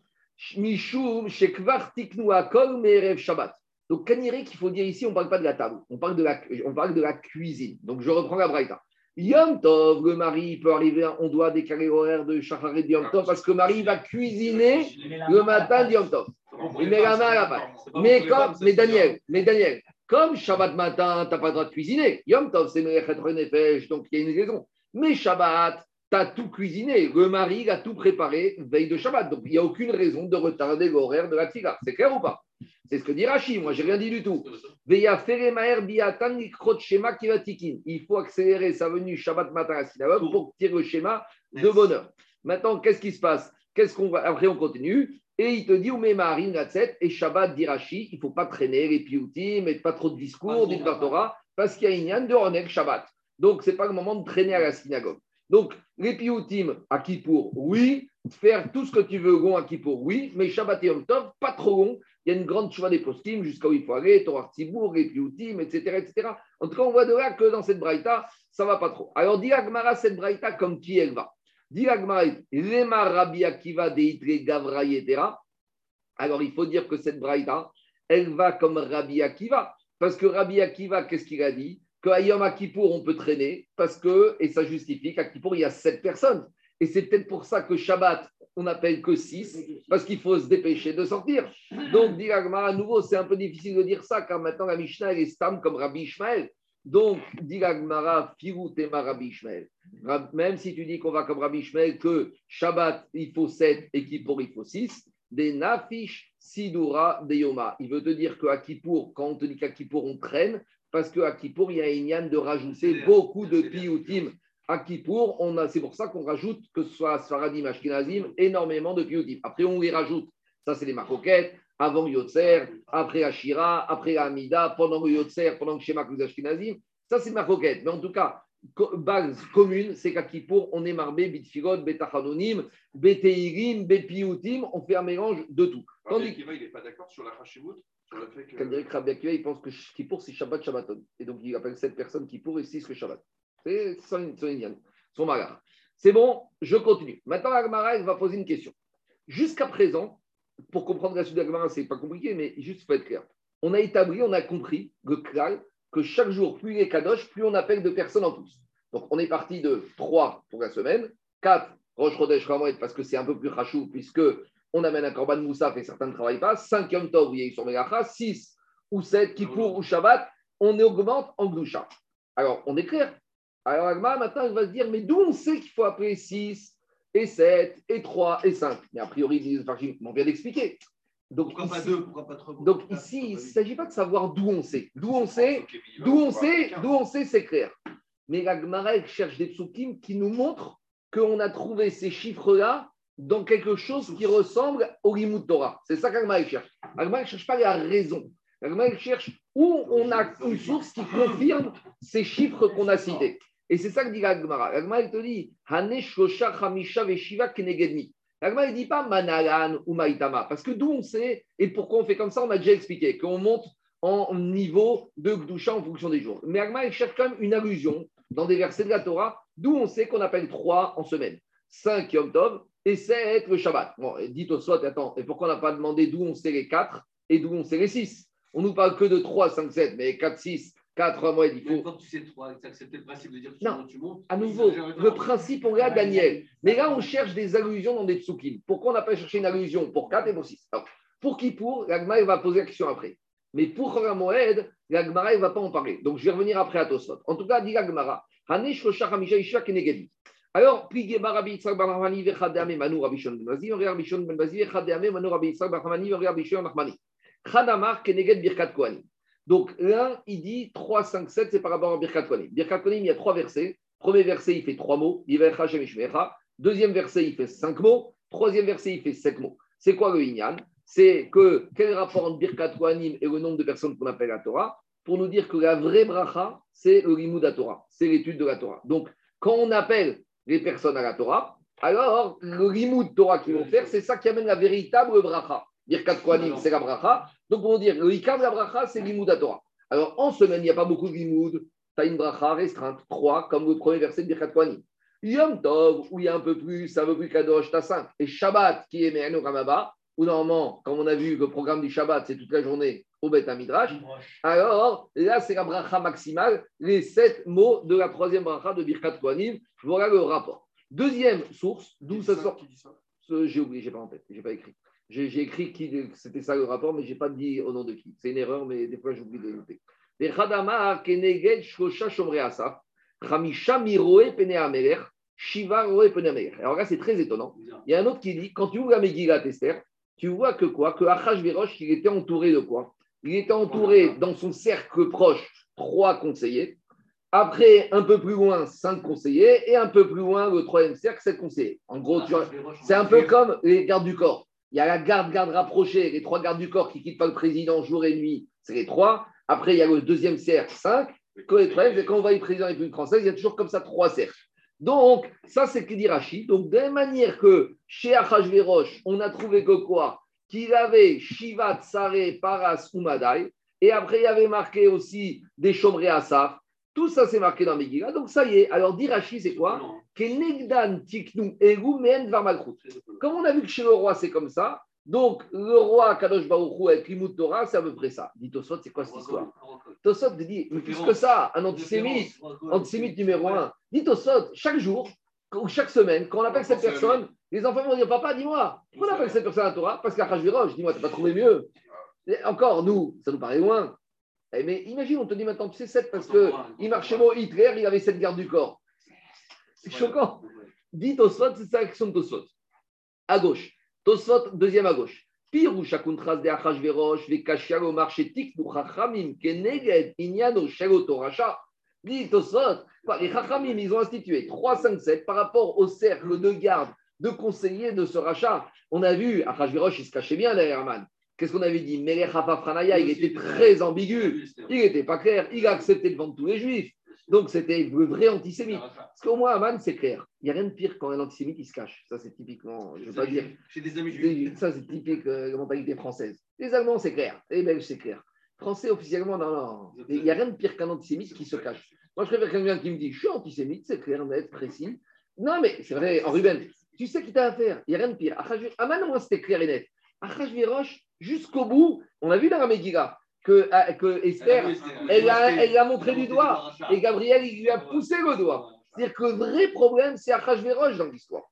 Mishum Shekvar Tiknu Akol Merev Shabbat. Donc, Kanirek, il faut dire ici, on ne parle pas de la table, on parle de la, cuisine. Donc, je reprends la braïta. Yom Tov, le mari peut arriver, on doit décaler l'horaire de Shacharet de Yom Tov parce que le mari va cuisiner le matin de Yom Tov. Il met la main à la. Mais comme, mais Daniel, mais Daniel, comme Shabbat matin, tu n'as pas le droit de cuisiner. Yom Tov, c'est Melechet Renefesh, donc il y a une raison. Mais Shabbat, tu as tout cuisiné. Le mari a tout préparé veille de Shabbat. Donc il n'y a aucune raison de retarder l'horaire de la tfilah. C'est clair ou pas? C'est ce que dit Rashi. Moi, j'ai rien dit du tout. Il faut accélérer sa venue Shabbat matin à la synagogue pour tirer le schéma de bonheur. Maintenant, qu'est-ce qui se passe? Qu'est-ce qu'on va Après, on continue. Et il te dit, ou gatset, et Shabbat d'Irachi, il ne faut pas traîner les pioutim, et pas trop de discours, dit Torah, parce qu'il y a une yann de Ronek Shabbat. Donc, ce n'est pas le moment de traîner à la synagogue. Donc, les pioutim à Kippour, oui. Faire tout ce que tu veux, long à Kippour, oui. Mais Shabbat et Yom pas trop long. Il y a une grande choix des postim jusqu'à où il faut aller, Torah Tzibour, les pioutim, etc., etc. En tout cas, on voit de là que dans cette braïta, ça va pas trop. Alors, dit Agmara, cette braïta, comme qui elle va? Dit Agmara, Lema Rabbi Akiva deitre Gavra Yetera. Alors, il faut dire que cette braïta, elle va comme Rabbi Akiva. Parce que Rabbi Akiva, qu'est-ce qu'il a dit? Qu'à Yom Kippour, on peut traîner, parce que, et ça justifie qu'à Kippour, il y a sept personnes. Et c'est peut-être pour ça que Shabbat, on n'appelle que six, parce qu'il faut se dépêcher de sortir. Donc, dit à nouveau, c'est un peu difficile de dire ça, car maintenant la Mishnah, elle est stam comme Rabbi Ishmael. Donc, dit Agmara, Tema Rabbi Ishmael. Même si tu dis qu'on va comme Rabbi Ishmael, que Shabbat, il faut 7 et Kippour, il faut 6, des nafish sidura de yoma. Il veut te dire qu'à Kippour, quand on te dit qu'à Kippour, on traîne, parce qu'à Kippour, il y a une yann de rajouter beaucoup de piyoutim. À Kippour, on a, c'est pour ça qu'on rajoute, que ce soit Sfaradim, Ashkenazim, énormément de piyoutim. Après, on les rajoute. Ça, c'est les maroquettes. Avant Yotzer, après Ashira, après Amida, pendant Yotzer, pendant Shema Kuz Ashkenazim. Ça, c'est ma coquette. Mais en tout cas, base commune, c'est qu'à Kippour, on est marbé, bitfirot, betachanonim, beteirim, betpioutim, on fait un mélange de tout. Tandis
Akiva, il n'est pas d'accord sur la Hashimout, sur le fait que.
que Rabbi Akiva, il pense que Kippour, c'est Shabbat Shabbaton. Et donc, il appelle cette personne Kippour et six le Shabbat. C'est son. C'est bon, je continue. Maintenant, Agmara, va poser une question. Jusqu'à présent, pour comprendre la suite d'Agmara, ce n'est pas compliqué, mais juste pour être clair. On a établi, on a compris, que chaque jour, plus il est kadosh, plus on appelle de personnes en plus. Donc, on est parti de 3 pour la semaine, 4 Rosh Chodesh Ramouet, parce que c'est un peu plus rachou, puisque on amène un korban moussaf et certains ne travaillent pas, 5 Yom Tov, sur Megacha, 6 ou 7 Kippour ou Shabbat, on augmente en Gdusha. Alors, on est clair. Alors, Agma, maintenant, il va se dire, mais d'où on sait qu'il faut appeler 6 et 7 et 3 et 5 Mais a priori, ils on vient d'expliquer. Donc,
Pourquoi pas deux Pourquoi pas trois
donc ici, il ne s'agit pas de savoir d'où on sait. D'où on sait, d'où on sait, d'où on sait, c'est clair. Mais la Gemara, cherche des psukim qui nous montrent qu'on a trouvé ces chiffres-là dans quelque chose qui ressemble au Limud Torah. C'est ça qu'Agma cherche. Agma ne cherche pas la raison. Agma cherche où on a une source qui confirme ces chiffres qu'on a cités. Et c'est ça que dit Agmara. Agma elle te dit Kenegedmi. Agma ne dit pas Manalan ou Maïtama. Parce que d'où on sait et pourquoi on fait comme ça, on a déjà expliqué qu'on monte en niveau de Gdusha en fonction des jours. Mais Agma, il cherche quand même une allusion dans des versets de la Torah, d'où on sait qu'on appelle trois en semaine. 5 Yom Tov et 7 le Shabbat. Bon, dites au soit, attends, et pourquoi on n'a pas demandé d'où on sait les 4 et d'où on sait les 6 On nous parle que de 3, 5, 7, mais 4, 6, 4 mois, il faut.
Quand tu sais 3, tu acceptes le principe de dire que tu
Non,
montes, tu montes.
À nouveau, le principe, on regarde Daniel. Mais là, on cherche des allusions dans des tsukim. Pourquoi on n'a pas cherché une allusion pour 4 et pour 6 Alors, Pour qui pour L'Agma, il va poser la question après. Mais pour Chora Moed, l'Agmara, il ne va pas en parler. Donc, je vais revenir après à Tosfot. En tout cas, dit l'Agmara. Alors, Barabi Yitzhak Bar Nachmani Vechadame Manu Rabbi Shon Ben Bazi, Rabbi Shon Ben Bazi, Vechadame Manu Rabbi Yitzhak Rabbi Shon. Chadamar Keneged Birkat Kohanim. Donc, l'un, il dit 3, 5, 7, c'est par rapport à Birkat Kohanim. Birkat il y a trois versets. Premier verset, il fait trois mots. Deuxième verset, il fait cinq mots. Troisième verset, il fait sept mots. C'est quoi le Inyan? C'est que quel rapport entre Birkat Kohanim et le nombre de personnes qu'on appelle la Torah? Pour nous dire que la vraie bracha, c'est le limud à Torah, c'est l'étude de la Torah. Donc, quand on appelle les personnes à la Torah, alors le limud Torah qu'ils vont faire, c'est ça qui amène la véritable bracha. Birkat Kohanim, c'est la bracha. Donc, on va dire le ikam de la bracha, c'est limud à Torah. Alors, en semaine, il n'y a pas beaucoup de limud. Tu as une bracha restreinte, 3, comme le premier verset de Birkat Kohanim. Yom Tov, où il y a un peu plus, un peu plus Kadosh, tu as 5. Et Shabbat, qui est Me'anu Ramaba, où normalement, comme on a vu, le programme du Shabbat, c'est toute la journée au Beth Midrash. Alors, là, c'est la bracha maximale, les sept mots de la troisième bracha de Birkat Kohanim. Voilà le rapport. Deuxième source, d'où ça sort J'ai oublié, j'ai pas en tête, j'ai pas écrit. J'ai écrit qui c'était ça le rapport, mais j'ai pas dit au nom de qui. C'est une erreur, mais des fois j'oublie de noter. Les keneged asaf, miroe shiva roe amelech. Alors là, c'est très étonnant. Il y a un autre qui dit, quand tu ouvres la Megillah Esther, tu vois que quoi? Que Achashverosh, il était entouré de quoi? Il était entouré dans son cercle proche, trois conseillers. Après, un peu plus loin, cinq conseillers. Et un peu plus loin, le troisième cercle, sept conseillers. En gros, c'est un peu comme les gardes du corps. Il y a la garde, garde rapprochée, les trois gardes du corps qui ne quittent pas le président jour et nuit, c'est les trois. Après, il y a le deuxième cercle, cinq. Quand, on voit le président de la française, il y a toujours comme ça trois cercles. Donc, ça, c'est ce dit Rachid. Donc, de la même manière que chez Achashverosh, on a trouvé que quoi? Qu'il avait Shiva, Tsare, Paras, Umadai. Et après, il y avait marqué aussi des Chomré Asaf. Tout ça, c'est marqué dans Megillah. Donc, ça y est. Alors, dit Rachid, c'est quoi? Comme on a vu que chez le roi, c'est comme ça, donc le roi Kadosh Baruch Hu avec l'imout Torah, c'est à peu près ça. Dit Tosot, c'est quoi cette histoire? Tosot dit, mais plus que ça, un antisémite, antisémite numéro un. Dit Tosot, chaque jour ou chaque semaine, quand on appelle cette personne, les enfants vont dire Papa, dis-moi, pourquoi on appelle cette personne à Torah? Parce qu'à Hachvirosh, dis-moi, tu pas trouvé mieux. Et encore, nous, ça nous paraît loin. Eh, Mais imagine, on te dit maintenant, tu sais 7 parce qu'il marchait mot Hitler, il avait cette garde du corps. C'est choquant. Dit Tosot, c'est ça l'action de Tosot. À gauche. Tosot, deuxième à gauche. Pirou shakuntras de Achashverosh, vekashia lo marchetik nu chachamim, keneged inyano shelo toracha. Dit quoi, les chachamim, ils ont institué 3, 5, 7 par rapport au cercle de garde, de conseillers de ce rachat. On a vu, Achashverosh, il se cachait bien derrière Aman. Qu'est-ce qu'on avait dit? Melech Franaya, il était très ambigu. Il n'était pas clair. Il a accepté devant tous les juifs. Donc, c'était le vrai antisémite. Parce qu'au moins, Aman, c'est clair. Il n'y a rien de pire quand un antisémite, il se cache. Ça, c'est typiquement, je ne veux pas dire.
J'ai des amis juifs.
Ça, c'est typique euh, la mentalité française. Les Allemands, c'est clair. Les Belges, c'est clair. Français, officiellement, non, non. Il n'y a rien de pire qu'un antisémite qui se cache. Moi, je préfère quelqu'un qui me dit Je suis antisémite, c'est clair, net, précis. Non, mais c'est vrai, en Ruben, tu sais qui t'a affaire? Il n'y a rien de pire. Aman, moins, c'était clair et net. Achashverosh, jusqu'au bout, on a vu dans la Megillah que, euh, que Esther, elle l'a elle l'a montré du doigt. Et Gabriel, il lui a poussé le doigt. C'est-à-dire que le vrai problème, c'est Achashverosh dans l'histoire.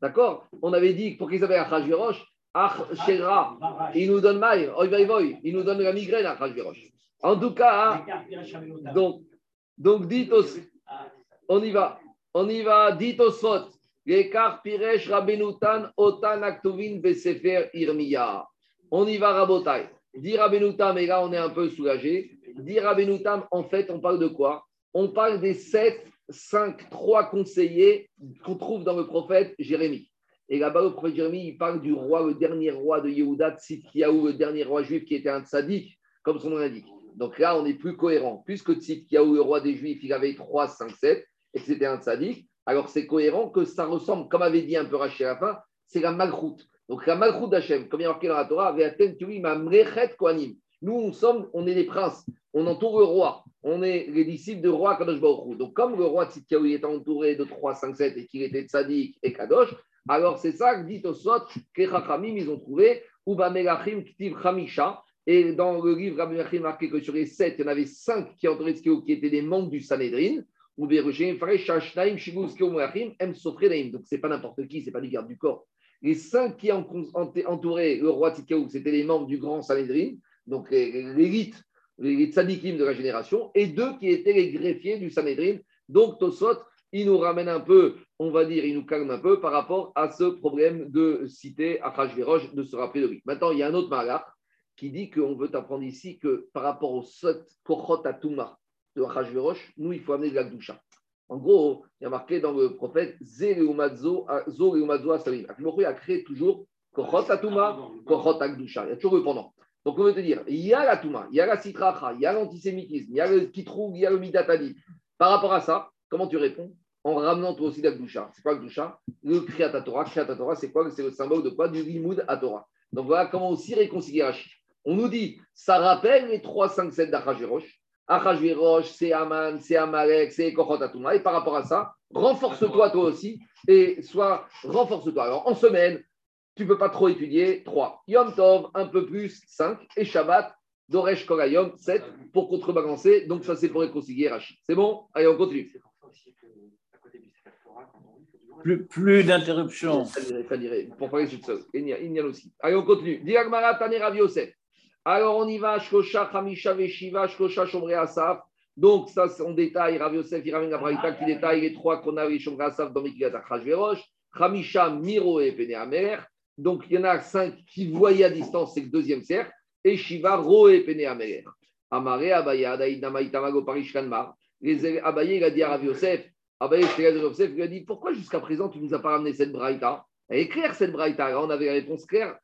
D'accord? On avait dit, pour qu'ils avaient Achashverosh, Achashera, il nous donne mal, oi, il nous donne la migraine à Achashverosh. En tout cas, hein, donc, donc dites on y va, on y va, dites au sot, l'écart piresh rabenutan otan aktuvin besefer irmiya. On y va, rabotai. Dit Rabenutam, et là on est un peu soulagé. Dit Rabenutam, en fait, on parle de quoi? On parle des 7, 5, 3 conseillers qu'on trouve dans le prophète Jérémie. Et là-bas, le prophète Jérémie, il parle du roi, le dernier roi de Yehuda, Tzidkiyahu, le dernier roi juif qui était un tzaddik, comme son nom l'indique. Donc là, on est plus cohérent. Puisque Tzidkiyahu, le roi des Juifs, il avait 3, 5, 7, et que c'était un tzaddik, alors c'est cohérent que ça ressemble, comme avait dit un peu Rachid à la fin, c'est la malchoute. Donc la malchoute d'Hachem, comme il y a marqué dans la Torah, kohanim. Nous, on sommes, on est les princes, on entoure le roi, on est les disciples de roi Kadosh Baruch. Donc comme le roi Tzidkiyahu était entouré de 3, 5, 7 et qu'il était tzaddik et Kadosh, Alors c'est ça que dit Tosot, que Chachamim, ils ont trouvé, Uba Melachim Ktiv Chamisha. Et dans le livre Rabbi marqué que sur les sept, il y en avait cinq qui entouraient qui étaient des membres du Sanhedrin. Ou Berushem, Faresh, Shashnaim, Shigou, Tzkeo, Melachim, M. Sofredaim. Donc c'est pas n'importe qui, c'est pas du garde du corps. Les cinq qui entouraient le roi Tzkeo, c'était les membres du grand Sanhedrin, donc l'élite, les tzadikim de la génération, et deux qui étaient les greffiers du Sanhedrin. Donc Tosot, il nous ramène un peu, on va dire, il nous calme un peu par rapport à ce problème de citer Achashverosh, de se rappeler de lui. Maintenant, il y a un autre malach qui dit qu'on veut apprendre ici que par rapport au Sot Kochot Atuma de Achashverosh, nous, il faut amener de la Gdusha. En gros, il y a marqué dans le prophète Zé Leumadzo Zo Leumadzo Asalim. Il a créé toujours Kochot Atuma, Kochot Akdusha. Il y a toujours le pendant. Donc, on veut te dire, il y a la Touma, il y a la Sitracha, il y a l'antisémitisme, il y a le Kitrou, il y a le Midatadi. Par rapport à ça, comment tu réponds En ramenant toi aussi la Gdusha. C'est quoi la Gdusha Le Kriyat Torah. Kriyat Torah, c'est quoi? C'est le symbole de quoi? Du Limoud à Torah. Donc, voilà comment aussi réconcilier Rachid. On nous dit, ça rappelle les 3, 5, 7 d'Achashverosh. Achashverosh, c'est Aman, c'est Amalek, c'est Kochot Atuma. Et par rapport à ça, renforce-toi toi aussi et sois, renforce-toi. Alors, en semaine, tu ne peux pas trop étudier 3. Yom Tov, un peu plus, 5. Et Shabbat, Doresh Korayom, 7 pour contrebalancer. Donc, ça, c'est pour réconcilier Rachid. C'est bon? Allez, on continue.
Plus, plus d'interruptions.
Pour. Il y a aussi. Allez, on continue. Diagmara Tane Rav Yosef. Alors, on y va. Shkosha, Chamisha, Veshiva, Shkosha, Shomre Asaf. Donc, ça, c'est en détail. Rav Yosef, il ramène la Braïta qui détaille les trois qu'on a, les Shomre Asaf dans Mikigat Achashverosh. Chamisha, Miro et Pene Amer. Donc, il y en a cinq qui voyaient à distance, c'est le deuxième cercle. Et Shiva, Roe, Pene Amer. Amare, Abaya, Daïd, Namaïtamago, Parish, Kanmar. Les Abaye, il a dit à Rav Yosef, Abaye, Yosef, il a dit Pourquoi jusqu'à présent tu ne nous as pas ramené cette braïta? Elle est claire cette braïta. On avait la réponse claire.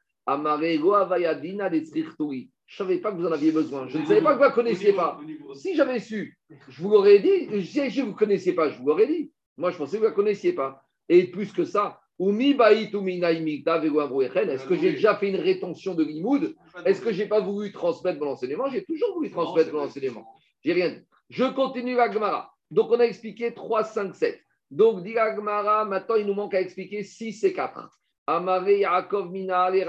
Je ne savais pas que vous en aviez besoin. Je ne savais pas que vous ne la connaissiez pas. Si j'avais su, je vous l'aurais dit. Si vous ne connaissiez pas, je vous l'aurais dit. Moi, je pensais que vous ne la connaissiez pas. Et plus que ça, est-ce que j'ai déjà fait une rétention de limoud Est-ce que je n'ai pas voulu transmettre mon enseignement? J'ai toujours voulu transmettre mon enseignement. J'ai rien dit. Je continue la Gemara. Donc, on a expliqué 3, 5, 7. Donc, dit la Gemara, maintenant, il nous manque à expliquer 6 et 4. Amare Yaakov Mina et.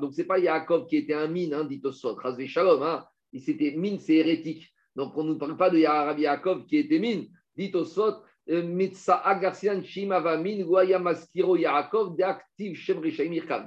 Donc, ce n'est pas Yaakov qui était un mine, hein, dit Osot. Razvé Shalom. Hein. C'était mine, c'est hérétique. Donc, on ne parle pas de Yaakov qui était mine. Dit Osot, Mitsa Agarsian Shimavamin Maskiro Yaakov Deaktiv Shem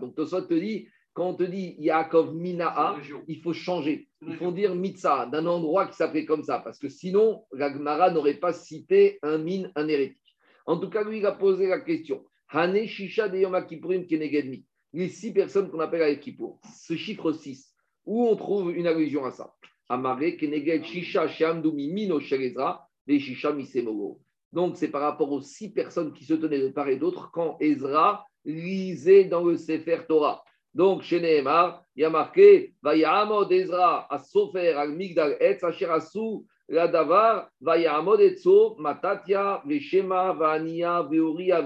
Donc Tosot te dit, quand on te dit Yaakov Mina'a, il faut changer. Il faut dire Mitsa, d'un endroit qui s'appelait comme ça, parce que sinon, la n'aurait pas cité un mine, un hérétique. En tout cas, lui, il a posé la question. De. Les six personnes qu'on appelle à Kippour. Ce chiffre 6, où on trouve une allusion à ça Amare Keneged Shisha Shamdumi Mino Shelezra, les Shisha Misemogo. Donc, c'est par rapport aux six personnes qui se tenaient de part et d'autre quand Ezra lisait dans le Sefer Torah. Donc, chez Nehemar, il y a marqué Vayamod Ezra à Sofer al Migdal Etz Asher Asu la Davar Matatia Veshema Veoria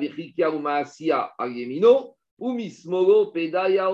Umismoro Pedaya.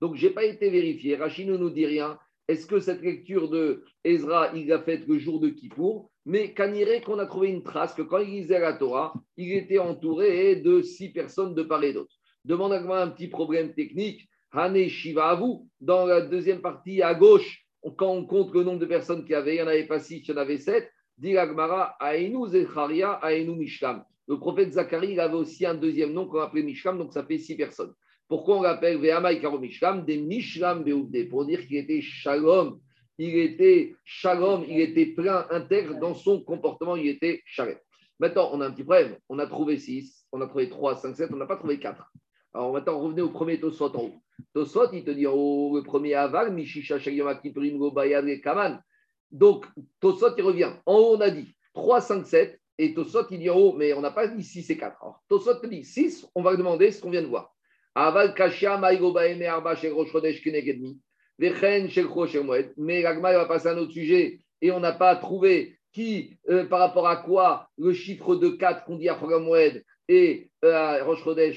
Donc, je n'ai pas été vérifié. Rachid ne nous dit rien. Est-ce que cette lecture de Ezra, il l'a faite le jour de Kippour? Mais Kaniré, qu'on a trouvé une trace que quand il lisait la Torah, il était entouré de six personnes de part et d'autre. Demande à moi un petit problème technique. Hane Shiva vous. Dans la deuxième partie à gauche, quand on compte le nombre de personnes qu'il y avait, il n'y en avait pas six, il y en avait sept. Dit Agmara, Ainu Zecharia, Ainu Mishkam. Le prophète Zacharie, il avait aussi un deuxième nom qu'on appelait Mishkam, donc ça fait six personnes. Pourquoi on l'appelle Ve'amai Karo Mishlam? Des Mishlam Beoudé, pour dire qu'il était shalom, il était shalom, il était plein, intègre dans son comportement, il était shalom. Maintenant, on a un petit problème. On a trouvé 6, on a trouvé 3, 5, 7, on n'a pas trouvé 4. Alors maintenant, revenez au premier Tosot en haut. Tosot, il te dit oh, le premier aval, Mishisha Shagyamak Go Bayad et Kaman. Donc, Tosot, il revient. En haut, on a dit 3, 5, 7. Et Tosot, il dit en haut, mais on n'a pas dit 6 et 4. Alors, Tosot te dit 6, on va demander ce qu'on vient de voir. Aval Kashia Maïgobaene Arba chez Rosh Chodesh Kenegedmi. Vechen chez Moed. Mais l'agma va passer à un autre sujet et on n'a pas trouvé qui, euh, par rapport à quoi le chiffre de 4 qu'on dit à Moed et euh,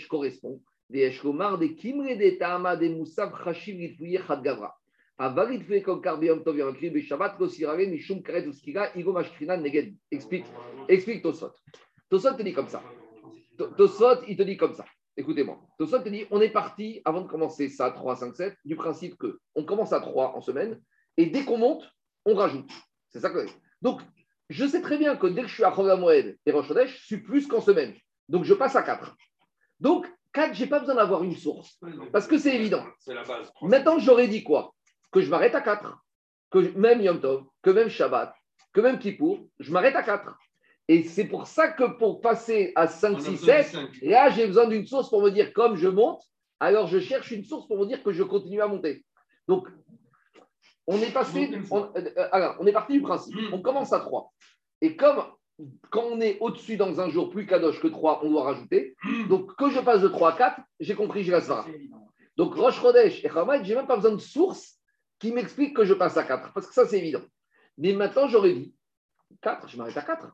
correspond. Explique, explique Tosot. Tosot te dit comme ça. To- Tosot, il te dit comme ça. Écoutez-moi. Tosot te dit on est parti, avant de commencer ça, 3, 5, 7, du principe que on commence à 3 en semaine, et dès qu'on monte, on rajoute. C'est ça que. Donc, je sais très bien que dès que je suis à Moed et Rosh Chodesh, je suis plus qu'en semaine. Donc, je passe à 4. Donc, 4, je n'ai pas besoin d'avoir une source. Parce que c'est évident.
C'est la base.
Maintenant, j'aurais dit quoi? Que je m'arrête à 4. Que je- même Yom Tov, que même Shabbat, que même Kippour, je m'arrête à 4. Et c'est pour ça que pour passer à 5, 6, 7, là, j'ai besoin d'une source pour me dire comme je monte, alors je cherche une source pour me dire que je continue à monter. Donc, on est passé, on, euh, euh, alors, on est parti du principe. On commence à 3. Et comme quand on est au-dessus dans un jour plus kadosh que 3, on doit rajouter. Donc, que je passe de 3 à 4, j'ai compris, j'ai la svara. Donc, Rosh Chodesh et Hamad, j'ai même pas besoin de source qui m'explique que je passe à 4, parce que ça, c'est évident. Mais maintenant, j'aurais dit 4, je m'arrête à 4.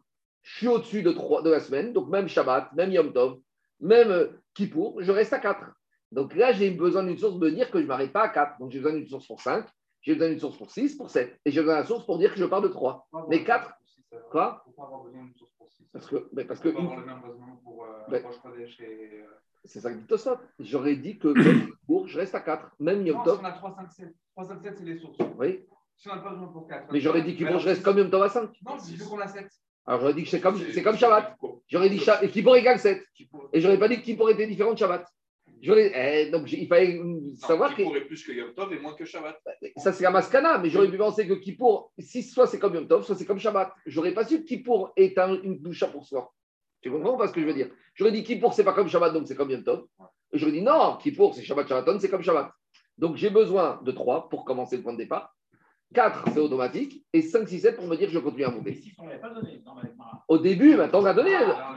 Je suis au-dessus de, 3, de la semaine, donc même Shabbat, même Yom Tov, même euh, Kippour, je reste à 4. Donc là, j'ai besoin d'une source de me dire que je ne m'arrête pas à 4. Donc j'ai besoin d'une source pour 5, j'ai besoin d'une source pour 6, pour 7. Et j'ai besoin d'une source pour dire que je pars de 3. Mais 4, quoi
Pourquoi avoir besoin d'une source pour 6
Parce que, mais parce que
avoir le même raisonnement pour euh,
Ben-
et. euh,
c'est ça que dit Tosot. J'aurais dit que Kippour, je reste à 4. Même Yom
Non, si
Tov,
on a 3, 5, 7. 3, 5, 7, c'est les sources.
oui.
Si on n'a pas besoin pour 4.
Mais j'aurais dit Kippour, je reste comme Yom Tov à 5.
Non, si je veux qu'on a 7.
Alors j'aurais dit que c'est comme, c'est comme Shabbat. J'aurais dit Sha- et Kippour égale 7. Et j'aurais pas dit que Kippour était différent de Shabbat. Eh, donc il fallait savoir que
Qui pourrait plus que Yom Tov et moins que Shabbat.
ça c'est la maskana, mais j'aurais pu penser que Kippour, si soit c'est comme Yom Tov, soit c'est comme Shabbat. J'aurais pas su que Kippour est un- une doucha pour soi. Tu comprends pas ce que je veux dire? J'aurais dit Kippour c'est pas comme Shabbat, donc c'est comme Yom Tov. J'aurais dit non, Kippour c'est Shabbat Shabbaton, c'est comme Shabbat. Donc j'ai besoin de 3 pour commencer le point de départ. 4 c'est automatique. Et 5, 6, 7 pour me dire que je continue à monter.
donné.
Au début, maintenant on donné.
Ah,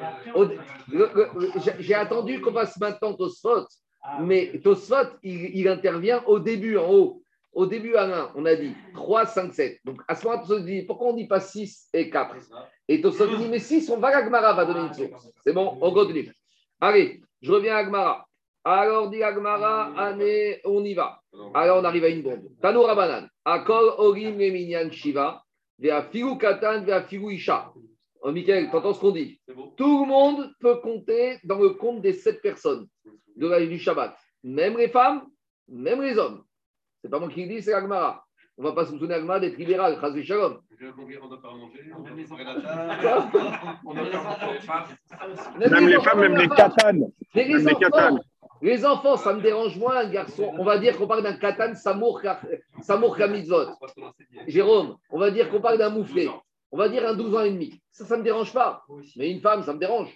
le- le- j'ai- attendu qu'on passe maintenant Tosfot.
Ah,
Mais Tosfot, il, il intervient au début, en haut. Au début, à 1, on a dit 3, 5, 7. Donc, à ce moment-là, Tosfot dit pourquoi on ne dit pas 6 et 4 Et Tosfot dit mais 6, on va à Agmara, va donner une source. C'est bon, on continue. Allez, je reviens à Agmara. Alors, dit Agmara, année, on y va. Alors, on arrive à une bombe. Tano Rabanan. Akol Orim Leminyan Shiva. Vea Figu Katan, Vea Figu Isha. Oh, Michael, t'entends ce qu'on dit? Tout le monde peut compter dans le compte des sept personnes de la du Shabbat. Même les femmes, même les hommes. C'est pas moi qui le dis, c'est Agmara. On va pas se souvenir Agmara d'être libéral, Chazé Shalom.
On pas manger.
On
On.
Même les femmes, même les katanes. Même les katanes.
Les enfants, ça me dérange moins, un garçon. On va dire qu'on parle d'un katan Samour Kamitzvot. Jérôme, on va dire qu'on parle d'un mouflé. On va dire un 12 ans et demi. Ça, ça ne me dérange pas. Mais une femme, ça me dérange.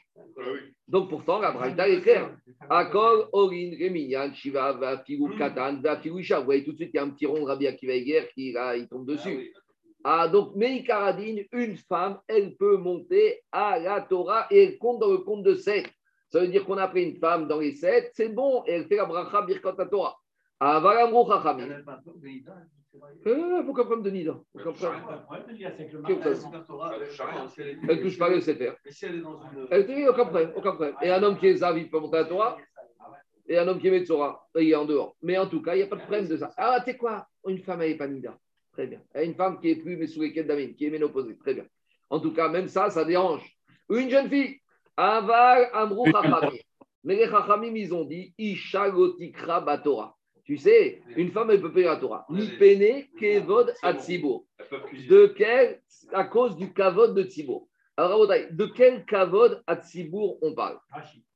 Donc pourtant, la Braïta est claire. Akol, Orin, Reminyan, Shiva, Vafigu, Katan, Vafigu, Isha. Vous voyez tout de suite, il y a un petit rond de Rabbi Akiva Eger qui là, il tombe dessus. Ah, donc, Meikaradine, une femme, elle peut monter à la Torah et elle compte dans le compte de 7. Ça veut dire qu'on a pris une femme dans les 7, c'est bon, et elle fait la bracha Birkat Torah. Ah, voilà, gros chachamim. Euh, Pourquoi problème de Nida Quel problème Elle touche pas le Sefer.
Elle est dans une.
Elle dit aucun problème, aucun problème. Et un homme qui est Zav, il peut monter à la Torah, et un homme qui est Metzora, il est en dehors. Mais en tout cas, il n'y a pas de problème de ça. Ah, tu sais quoi? Une femme, elle n'est pas Nida. Très bien. Une femme qui est plus, mais sous les d'Amin, qui est ménopausée. Très bien. En tout cas, même ça, ça dérange. Une jeune fille, Aval Amrou Chachamim. Mais les Chachamim, ils ont dit Isha Gotikra Batora. Tu sais, une femme, elle peut payer la Torah. Ni pene kevod
cuisiner.
De quel, à cause du kavod de Tzibour. Alors, de quel kavod à on parle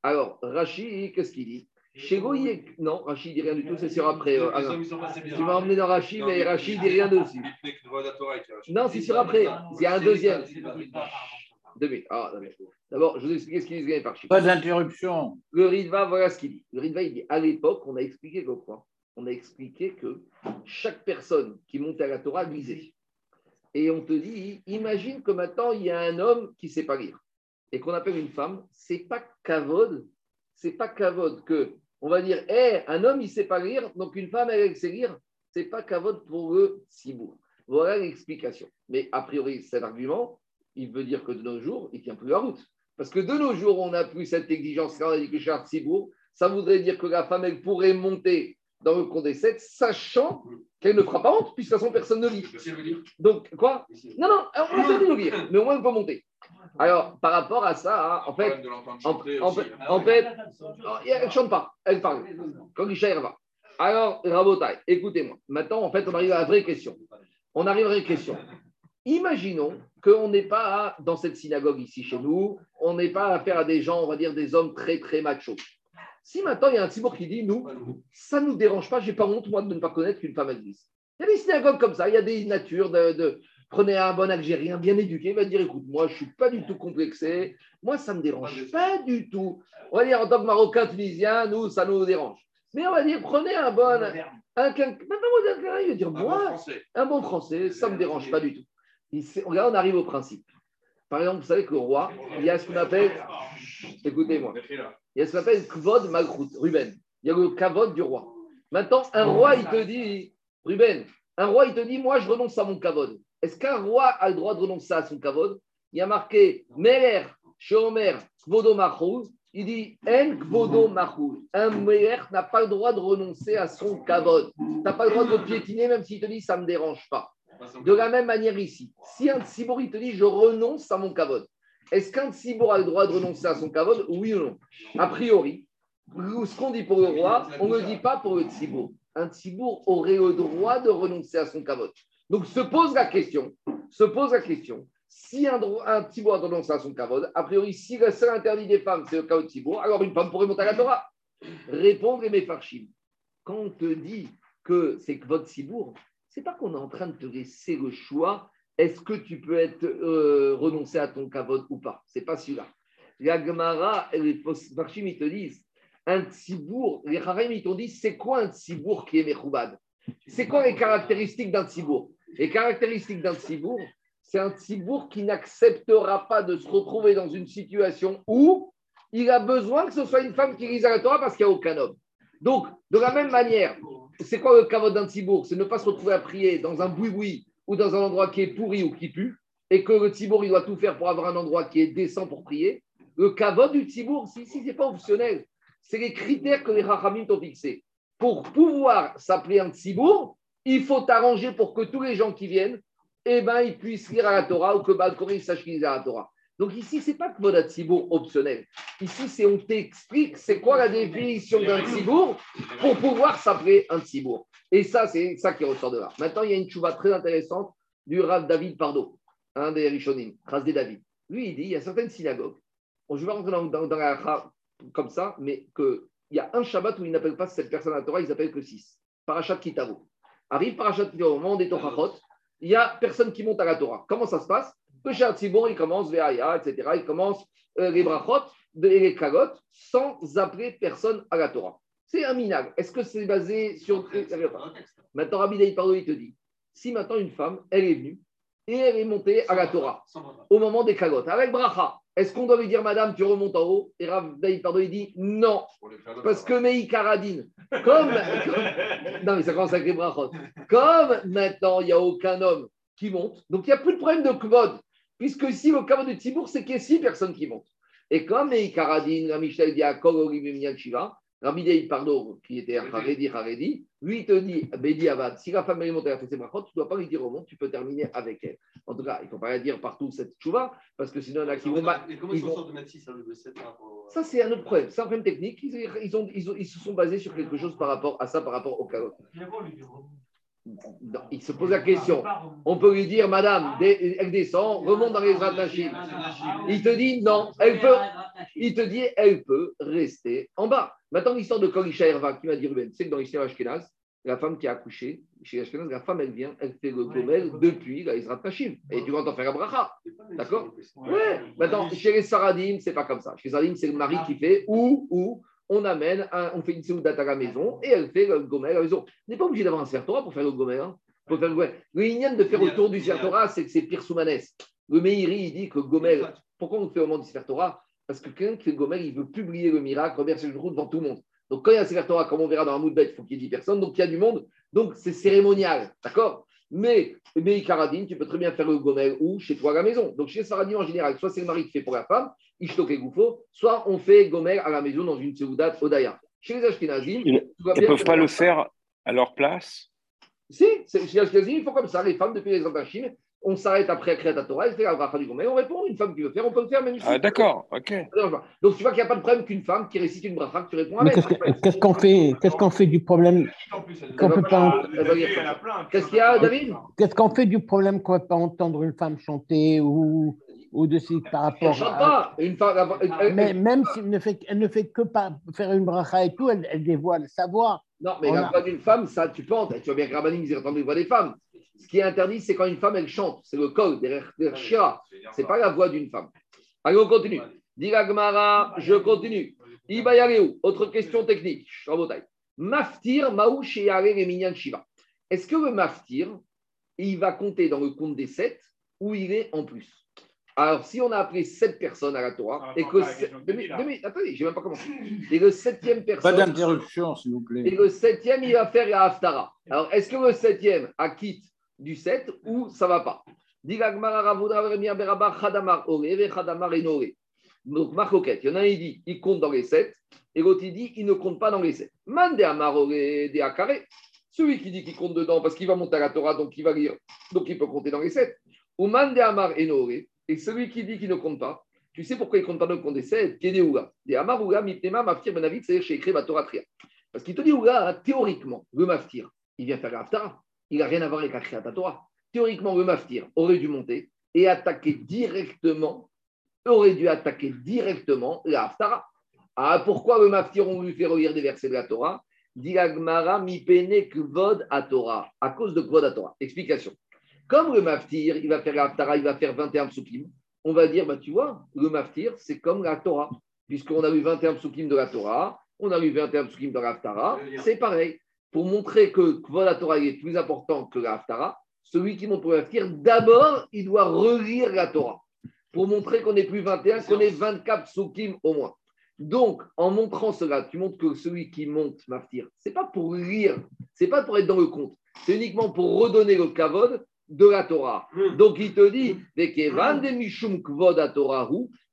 Alors, Rashi, qu'est-ce qu'il dit? Chez Goyek, non, Rashi dit rien du tout, c'est sur après. euh, tu m'as emmené dans Rashi,
Non,
mais Rashi dit rien dessus. Non, c'est sur après. Il y a un deuxième. Deux minutes. Ah, D'abord, je vous explique ce qu'il dit par.
Pas d'interruption.
Le Ritva, voilà ce qu'il dit. Le Ritva, il dit à l'époque, on a expliqué On a expliqué que chaque personne qui montait à la Torah lisait. Et on te dit, imagine que maintenant, il y a un homme qui ne sait pas lire et qu'on appelle une femme, c'est pas kavod, c'est pas kavod que on va dire, hé, un homme, il ne sait pas lire, donc une femme, elle, sait lire, c'est pas kavod pour le cibourg. Voilà l'explication. Mais a priori, cet argument, il veut dire que de nos jours, il ne tient plus la route. Parce que de nos jours, on n'a plus cette exigence-là, on a dit que chez Cibourg, ça voudrait dire que la femme, elle pourrait monter dans le compte des 7, sachant qu'elle ne fera pas honte, puisque de toute façon, personne ne lit. Donc, quoi? Non, non, on a perdu de lire, mais au moins, on peut monter. Alors, par rapport à ça, hein, en fait, en, en fait, en fait, elle ne chante pas, elle parle. Quand elle va. Alors, Rabotai, écoutez-moi. Maintenant, en fait, on arrive à la vraie question. On arrive à la vraie question. Imaginons qu'on n'est pas dans cette synagogue ici chez nous, on n'est pas affaire à des gens, on va dire des hommes très très machos. Si maintenant il y a un Tibour qui dit, nous, ça ne nous dérange pas, j'ai pas honte, moi, de ne pas connaître qu'une femme existe. Il y a des synagogues comme ça, il y a des natures de, de- prenez un bon Algérien bien éduqué, il va dire, écoute, moi, je ne suis pas du tout complexé, moi, ça ne me dérange pas du tout. On va dire, en tant que Marocain, Tunisien, nous, ça nous dérange. Mais on va dire, prenez un bon, un, même pas moderne, il va dire, moi, un bon français, ça ne me dérange pas du tout. Regarde, on arrive au principe. Par exemple, vous savez que le roi, il y a ce qu'on appelle, écoutez-moi, il y a ce qu'on appelle Kvod Malchut, Ruben. Il y a le Kavod du roi. Maintenant, un roi, il te dit, Ruben, un roi, il te dit, moi, je renonce à mon Kavod. Est-ce qu'un roi a le droit de renoncer à son Kavod Il y a marqué Meler, Shomer, Kvodo. Il dit En Kvodo Machou. Un Meler n'a pas le droit de renoncer à son Kavod. Tu n'as pas le droit de piétiner, même s'il te dit, ça ne me dérange pas. De la même manière ici, si un Tsibour, il te dit, je renonce à mon Kavod, est-ce qu'un Tsibour a le droit de renoncer à son Kavod? Oui ou non? A priori, ce qu'on dit pour le roi, on ne le dit pas pour le Tsibour. Un Tsibour aurait le droit de renoncer à son Kavod. Donc se pose la question, se pose la question, si un, un a renoncé à son Kavod, a priori, si le seul interdit des femmes, c'est le Kavod Tsibour, alors une femme pourrait monter à la Torah. Répondre et Mefarchim. Quand on te dit que c'est Kvod Tsibour, c'est pas qu'on est en train de te laisser le choix. Est-ce que tu peux être euh, renoncer à ton kavod ou pas C'est pas celui-là. La et les Farshim, ils te disent un tzibour. Les Harim, ils t'ont dit c'est quoi un tzibour qui est mechoubad C'est quoi les caractéristiques d'un tzibour? Les caractéristiques d'un tzibour, c'est un tzibour qui n'acceptera pas de se retrouver dans une situation où il a besoin que ce soit une femme qui lise à la Torah parce qu'il n'y a aucun homme. Donc, de la même manière, c'est quoi le kavod d'un tibour? C'est ne pas se retrouver à prier dans un boui-boui ou dans un endroit qui est pourri ou qui pue, et que le tibour, il doit tout faire pour avoir un endroit qui est décent pour prier. Le kavod du tibour, si, si c'est pas optionnel, c'est les critères que les rachamim t'ont fixés. Pour pouvoir s'appeler un tibour, il faut t'arranger pour que tous les gens qui viennent, eh ben, ils puissent lire à la Torah ou que Balkori sache lire à la Torah. Donc ici, c'est pas que un tibour optionnel. Ici, c'est on t'explique c'est quoi la définition d'un tibour pour pouvoir s'appeler un tzibour. Et ça, c'est ça qui ressort de là. Maintenant, il y a une chouva très intéressante du Rav David Pardo, un des Rishonim, Rasdé David. Lui, il dit il y a certaines synagogues. Bon, je vais pas rentrer dans, dans, dans comme ça, mais qu'il y a un Shabbat où ils n'appellent pas cette personne à la Torah, ils appellent que six. Parachat Kitavo. Arrive Parachat Kitavo, au moment des Torahot, il n'y a personne qui monte à la Torah. Comment ça se passe? Le Shabbat Tzibour, il commence Ve'aya, etc. Il commence euh, les brachot, et les kagot, sans appeler personne à la Torah. C'est un minag. Est-ce que c'est basé sur. Maintenant, Rabbi Pardo, il te dit si maintenant une femme, elle est venue et elle est montée à la Torah au moment des kagot, avec bracha, est-ce qu'on doit lui dire, madame, tu remontes en haut? Et Rabbi David Pardo, il dit non, parce que Mei Karadine, comme. comme- non, mais ça commence avec les brachot. Comme maintenant, il n'y a aucun homme qui monte, donc il n'y a plus de problème de kvod, puisque ici, le kavod de Tibour, c'est qu'il y a six personnes qui montent. Et comme Mei Karadine, Rabbi Michel à Mimian Shiva, Rabbi David Pardo, qui était Haredi, Haredi, lui, il te dit, Bedi Avad, si la femme est montée à faire ses brachot, tu ne dois pas lui dire au monde, tu peux terminer avec elle. En tout cas, il ne faut pas la dire partout cette chouva, parce que sinon, il y en a qui vont.
Et comment
ils
s'en sortent de mettre 6 le 7 par rapport au-
Ça, c'est un autre problème. C'est un problème technique. Ils, ils ont, ils, ont- ils se sont basés sur quelque chose par rapport à ça, par rapport au kavod. Non, Il se pose la question. On peut lui dire, madame, elle descend, remonte dans les Ratnachim. Il te dit, non, elle peut, il te dit, elle peut rester en bas. Maintenant, l'histoire de Kolisha Herva, qui m'a dit Ruben, c'est que dans l'histoire Ashkenaz, la femme qui a accouché, chez Ashkenaz, la femme, elle vient, elle fait le gomel depuis la Israël. Et tu vas t'en faire la bracha. D'accord Ouais. Maintenant, chez les Saradim, c'est pas comme ça. Chez les Saradim, c'est le mari qui fait ou, ou, on amène, un- on fait une séoudat à la maison et elle fait le gomel à la maison. On n'est pas obligé d'avoir un Sefer Torah pour faire le gomel. Hein. Pour faire le gomel. Le de faire autour du Sefer Torah, c'est que c'est pire soumanès. Le Meiri, il dit que gomel, pourquoi on fait au moment du Sefer Torah Parce que quelqu'un qui fait le gomel, il veut publier le miracle, reverser le jour devant tout le monde. Donc, quand il y a un Sefer Torah, comme on verra dans un Moudbet, il faut qu'il y ait 10 personnes, donc il y a du monde. Donc, c'est cérémonial. D'accord? Mais, mais Karadine, tu peux très bien faire le gomel ou chez toi à la maison. Donc, chez Saradim en général, soit c'est le mari qui fait pour la femme, Ishtok et Goufo, soit on fait gomel à la maison dans une Seudat Odaya. Chez les Ashkenazim,
Ils ne peuvent pas le faire à leur place?
Si, chez les Ashkenazim, ils font comme ça. Les femmes, depuis les Antachim, on s'arrête après à créer ta Torah, elle fait la bracha du Gomer. On répond, une femme qui veut faire, on peut le faire même.
Ah, d'accord, ok.
Donc tu vois qu'il n'y a pas de problème qu'une femme qui récite une bracha, que tu réponds
Mais
avec.
qu'est-ce que- qu'est-ce qu'on fait, qu'est-ce qu'on fait du problème
elle-
qu'on peut pas,
Elle. Qu'est-ce qu'il y a, David?
Qu'est-ce qu'on fait du problème qu'on ne peut pas entendre une femme chanter ou, ou de suite par
Elle
rapport
chante
à.
pas. Une femme, elle- elle-
Mais même s'il ne fait, elle ne fait que pas faire une bracha et tout, elle, elle dévoile sa voix.
Non, mais
On
la
a-
voix d'une femme, ça, tu entendre. Tu vois bien que Rabbanim, ils entendent les voix des femmes. Ce qui est interdit, c'est quand une femme, elle chante. C'est le col, derrière, Shira. Ce n'est pas la voix d'une femme. Allez, on continue. Dit la Gemara, je continue. Ibayareu, autre question technique. Maftir, Maouch et Yare et Minyan Shiva. Est-ce que le maftir, il va compter dans le compte des sept ou il est en plus? Alors, si on a appelé sept personnes à la Torah, et que. deux minutes, attendez, je n'ai même pas commencé. Et le septième
Pas
personne.
d'interruption, s'il vous
Et
plaît.
le septième, il va faire la Haftara. Alors, est-ce que le septième acquitte du 7 ou ça ne va pas Enore. Donc, Marcoquette, il y en a un, il dit, il compte dans les 7, et l'autre, il dit, il ne compte pas dans les 7. Mande De. Celui qui dit qu'il compte dedans parce qu'il va monter à la Torah, donc il va lire, donc il peut compter dans les 7. Ou Mande Amar. Et celui qui dit qu'il ne compte pas, tu sais pourquoi il compte pas dans le compte des 7 Kédéoula. Des Amar, Oula, Mipnema, Maftir, Benavit, c'est-à-dire chez écrit Torah Tria. Parce qu'il te dit, Oula, théoriquement, le Maftir, il vient faire la Haftara. Il n'a rien à voir avec la Torah. Théoriquement, le Maftir aurait dû monter et attaquer directement, aurait dû attaquer directement la Haftara. Ah, pourquoi le Maftir, on lui fait relire des versets de la Torah? Dit Agmara, mi pene kvod à Torah. À cause de kvod à Torah. Explication. Comme le Maftir, il va faire la Haftara, il va faire 21 psukim, on va dire, bah, tu vois, le Maftir, c'est comme la Torah. Puisqu'on a eu 21 psukim de la Torah, on a eu 21 psukim de la Haftara, c'est pareil. Pour montrer que à Torah est plus important que la Haftara, celui qui monte pour le Maftir, d'abord, il doit relire la Torah. Pour montrer qu'on n'est plus 21, qu'on est 24 psukim au moins. Donc, en montrant cela, tu montres que celui qui monte Maftir, c'est pas pour lire, c'est pas pour être dans le compte, c'est uniquement pour redonner le kavod de la Torah. Donc, il te dit, Vekevan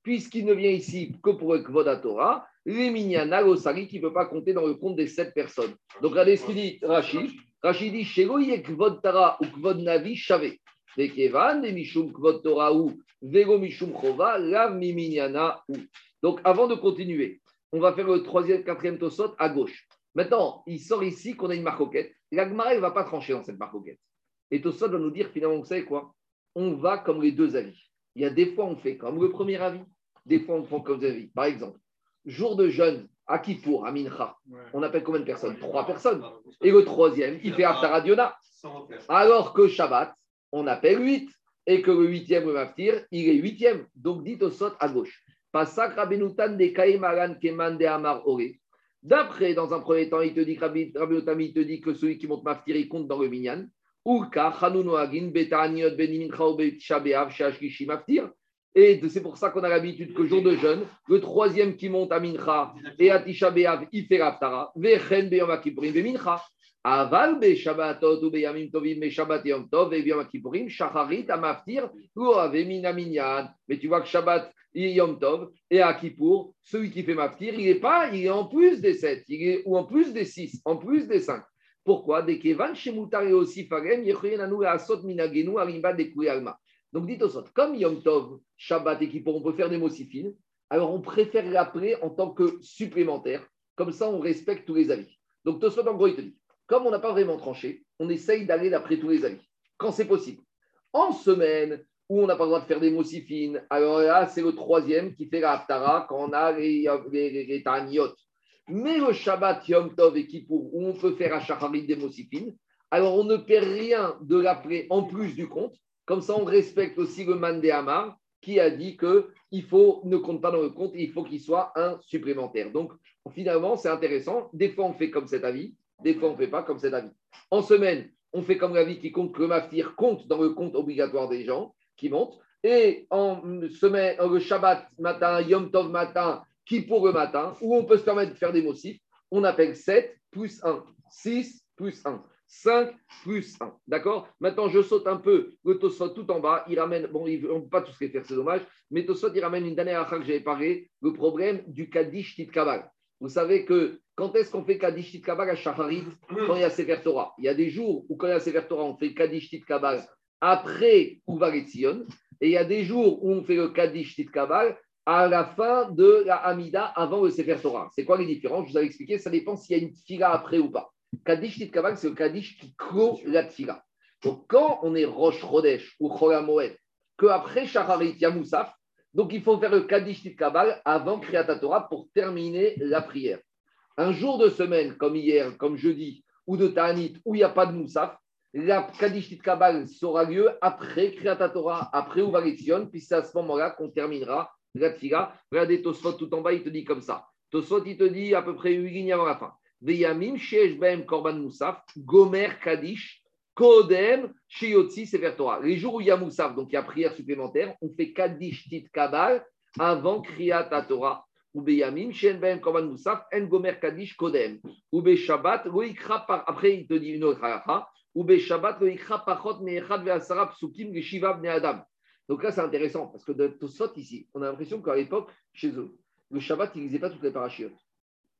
puisqu'il ne vient ici que pour le kvod à Torah, les minyana l'osari qui ne peut pas compter dans le compte des sept personnes. Donc, regardez ce qu'il dit Rachid. Rachid dit, Shelo kvod tara ou kvod navi de mishum kvod Torahu, vego mishum chova, lav miminyana ou. Donc, avant de continuer, on va faire le troisième, quatrième tosot à gauche. Maintenant, il sort ici qu'on a une marcoquette. La Gemara ne va pas trancher dans cette marcoquette. Et Tosot va nous dire finalement, vous savez quoi? On va comme les deux avis. Il y a des fois, on fait comme le premier avis, des fois, on fait comme les avis. Par exemple, jour de jeûne, à Kippour, à Mincha, on appelle combien de personnes Trois personnes. Et le troisième, il fait Aftara. Alors que Shabbat, on appelle 8. Et que le huitième, le Maftir, il est huitième. Donc, dit au sot à gauche. Pasak Rabenutan de Kaemaran Keman de Amar Ore. D'après, dans un premier temps, il te dit, il te dit que celui qui monte Maftir, il compte dans le Minyan. Ulka, Hanunu Agin, Betaniot, Benimincha, Shabeav, Shashkishi Maftir. Et c'est pour ça qu'on a l'habitude que jour de jeûne, le troisième qui monte à Mincha et à Tisha B'Av, il fait l'Aftara. Vechen Beyom Kippourim, Bemincha. Aval be Shabbatot ou Beyamim Tovim, be Shabbat Yom Tov, et Beyom Kippourim, Shacharit, Amaftir, Loave Minaminyan. Mais tu vois que Shabbat Yom Tov et à Kippour, celui qui fait Maftir, il n'est pas, il est en plus des 7, il est, ou en plus des 6, en plus des 5. Pourquoi? Des Kevan, Shemutar et aussi Farem, Yechoyenanu, Asot Minagenu, Arimba, Dekoué Alma. Donc, dites au sort, comme Yom Tov, Shabbat et on peut faire des mossifines, alors on préfère l'appeler en tant que supplémentaire. Comme ça, on respecte tous les avis. Donc, Tosot, en gros, il te dit, comme on n'a pas vraiment tranché, on essaye d'aller d'après tous les avis, quand c'est possible. En semaine où on n'a pas le droit de faire des mossifines, alors là, c'est le troisième qui fait la Haftara quand on a les, les. Mais le Shabbat, Yom Tov et où on peut faire à Shacharit des mossifines, alors on ne perd rien de l'appeler en plus du compte. Comme ça, on respecte aussi le Mandé Amar qui a dit qu'il faut ne compte pas dans le compte, il faut qu'il soit un supplémentaire. Donc, finalement, c'est intéressant. Des fois, on fait comme cet avis, des fois, on ne fait pas comme cet avis. En semaine, on fait comme l'avis qui compte que le maftir compte dans le compte obligatoire des gens qui montent. Et en semaine, le Shabbat matin, Yom Tov matin, qui pour le matin, où on peut se permettre de faire des motifs, on appelle 7 plus 1, 6 plus 1. 5 plus 1. D'accord? Maintenant, je saute un peu le Tosfot tout en bas. Il ramène, bon, il, on ne peut pas tous les faire, c'est dommage, mais Tosfot, il ramène une dernière affaire que j'avais parlé, le problème du Kaddish Tit. Vous savez que quand est-ce qu'on fait Kaddish Tit Kabbalah à Shacharit Quand il y a Sefer Torah. Il y a des jours où quand il y a Sefer Torah, on fait Kaddish Tit Kabbalah après Uvar et il y a des jours où on fait le Kaddish Tit Kabbalah à la fin de la Hamida avant le Sefer Torah. C'est quoi les différences? Je vous avais expliqué, ça dépend s'il y a une tfila après ou pas. Kaddish Tit Kabbalah, c'est le Kaddish qui clôt la tfila. Donc quand on est Rosh Chodesh ou Chol Moed, qu'après Shacharit, il y a Moussaf, donc il faut faire le Kaddish Tit Kabbalah avant Kriyat Torah pour terminer la prière. Un jour de semaine, comme hier, comme jeudi, ou de Ta'anit, où il n'y a pas de Moussaf, la Kaddish Kabbalah sera lieu après Kriyat Torah, après Uvaritzion, puis c'est à ce moment-là qu'on terminera la tfila. Regardez Tosfot tout en bas, il te dit comme ça. Tosfot, il te dit à peu près 8 lignes avant la fin. Veyamim sheesh behem korban moussaf, gomer kaddish, kodem sheyotzi sefer Torah. Les jours où il y a moussaf, donc il y a prière supplémentaire, on fait kaddish tit kabal avant kriyat Torah. Ou beyamim sheesh behem korban moussaf, en gomer kaddish kodem. Ou be shabbat, par. Après, il te dit une autre halakha. Ou be shabbat, lo ikra pachot me'echad ve'asara psukim geshiva bnei adam. Donc là, c'est intéressant parce que de Tosfot ici, on a l'impression qu'à l'époque, chez eux, le Shabbat, ils ne lisaient pas toutes les parachutes,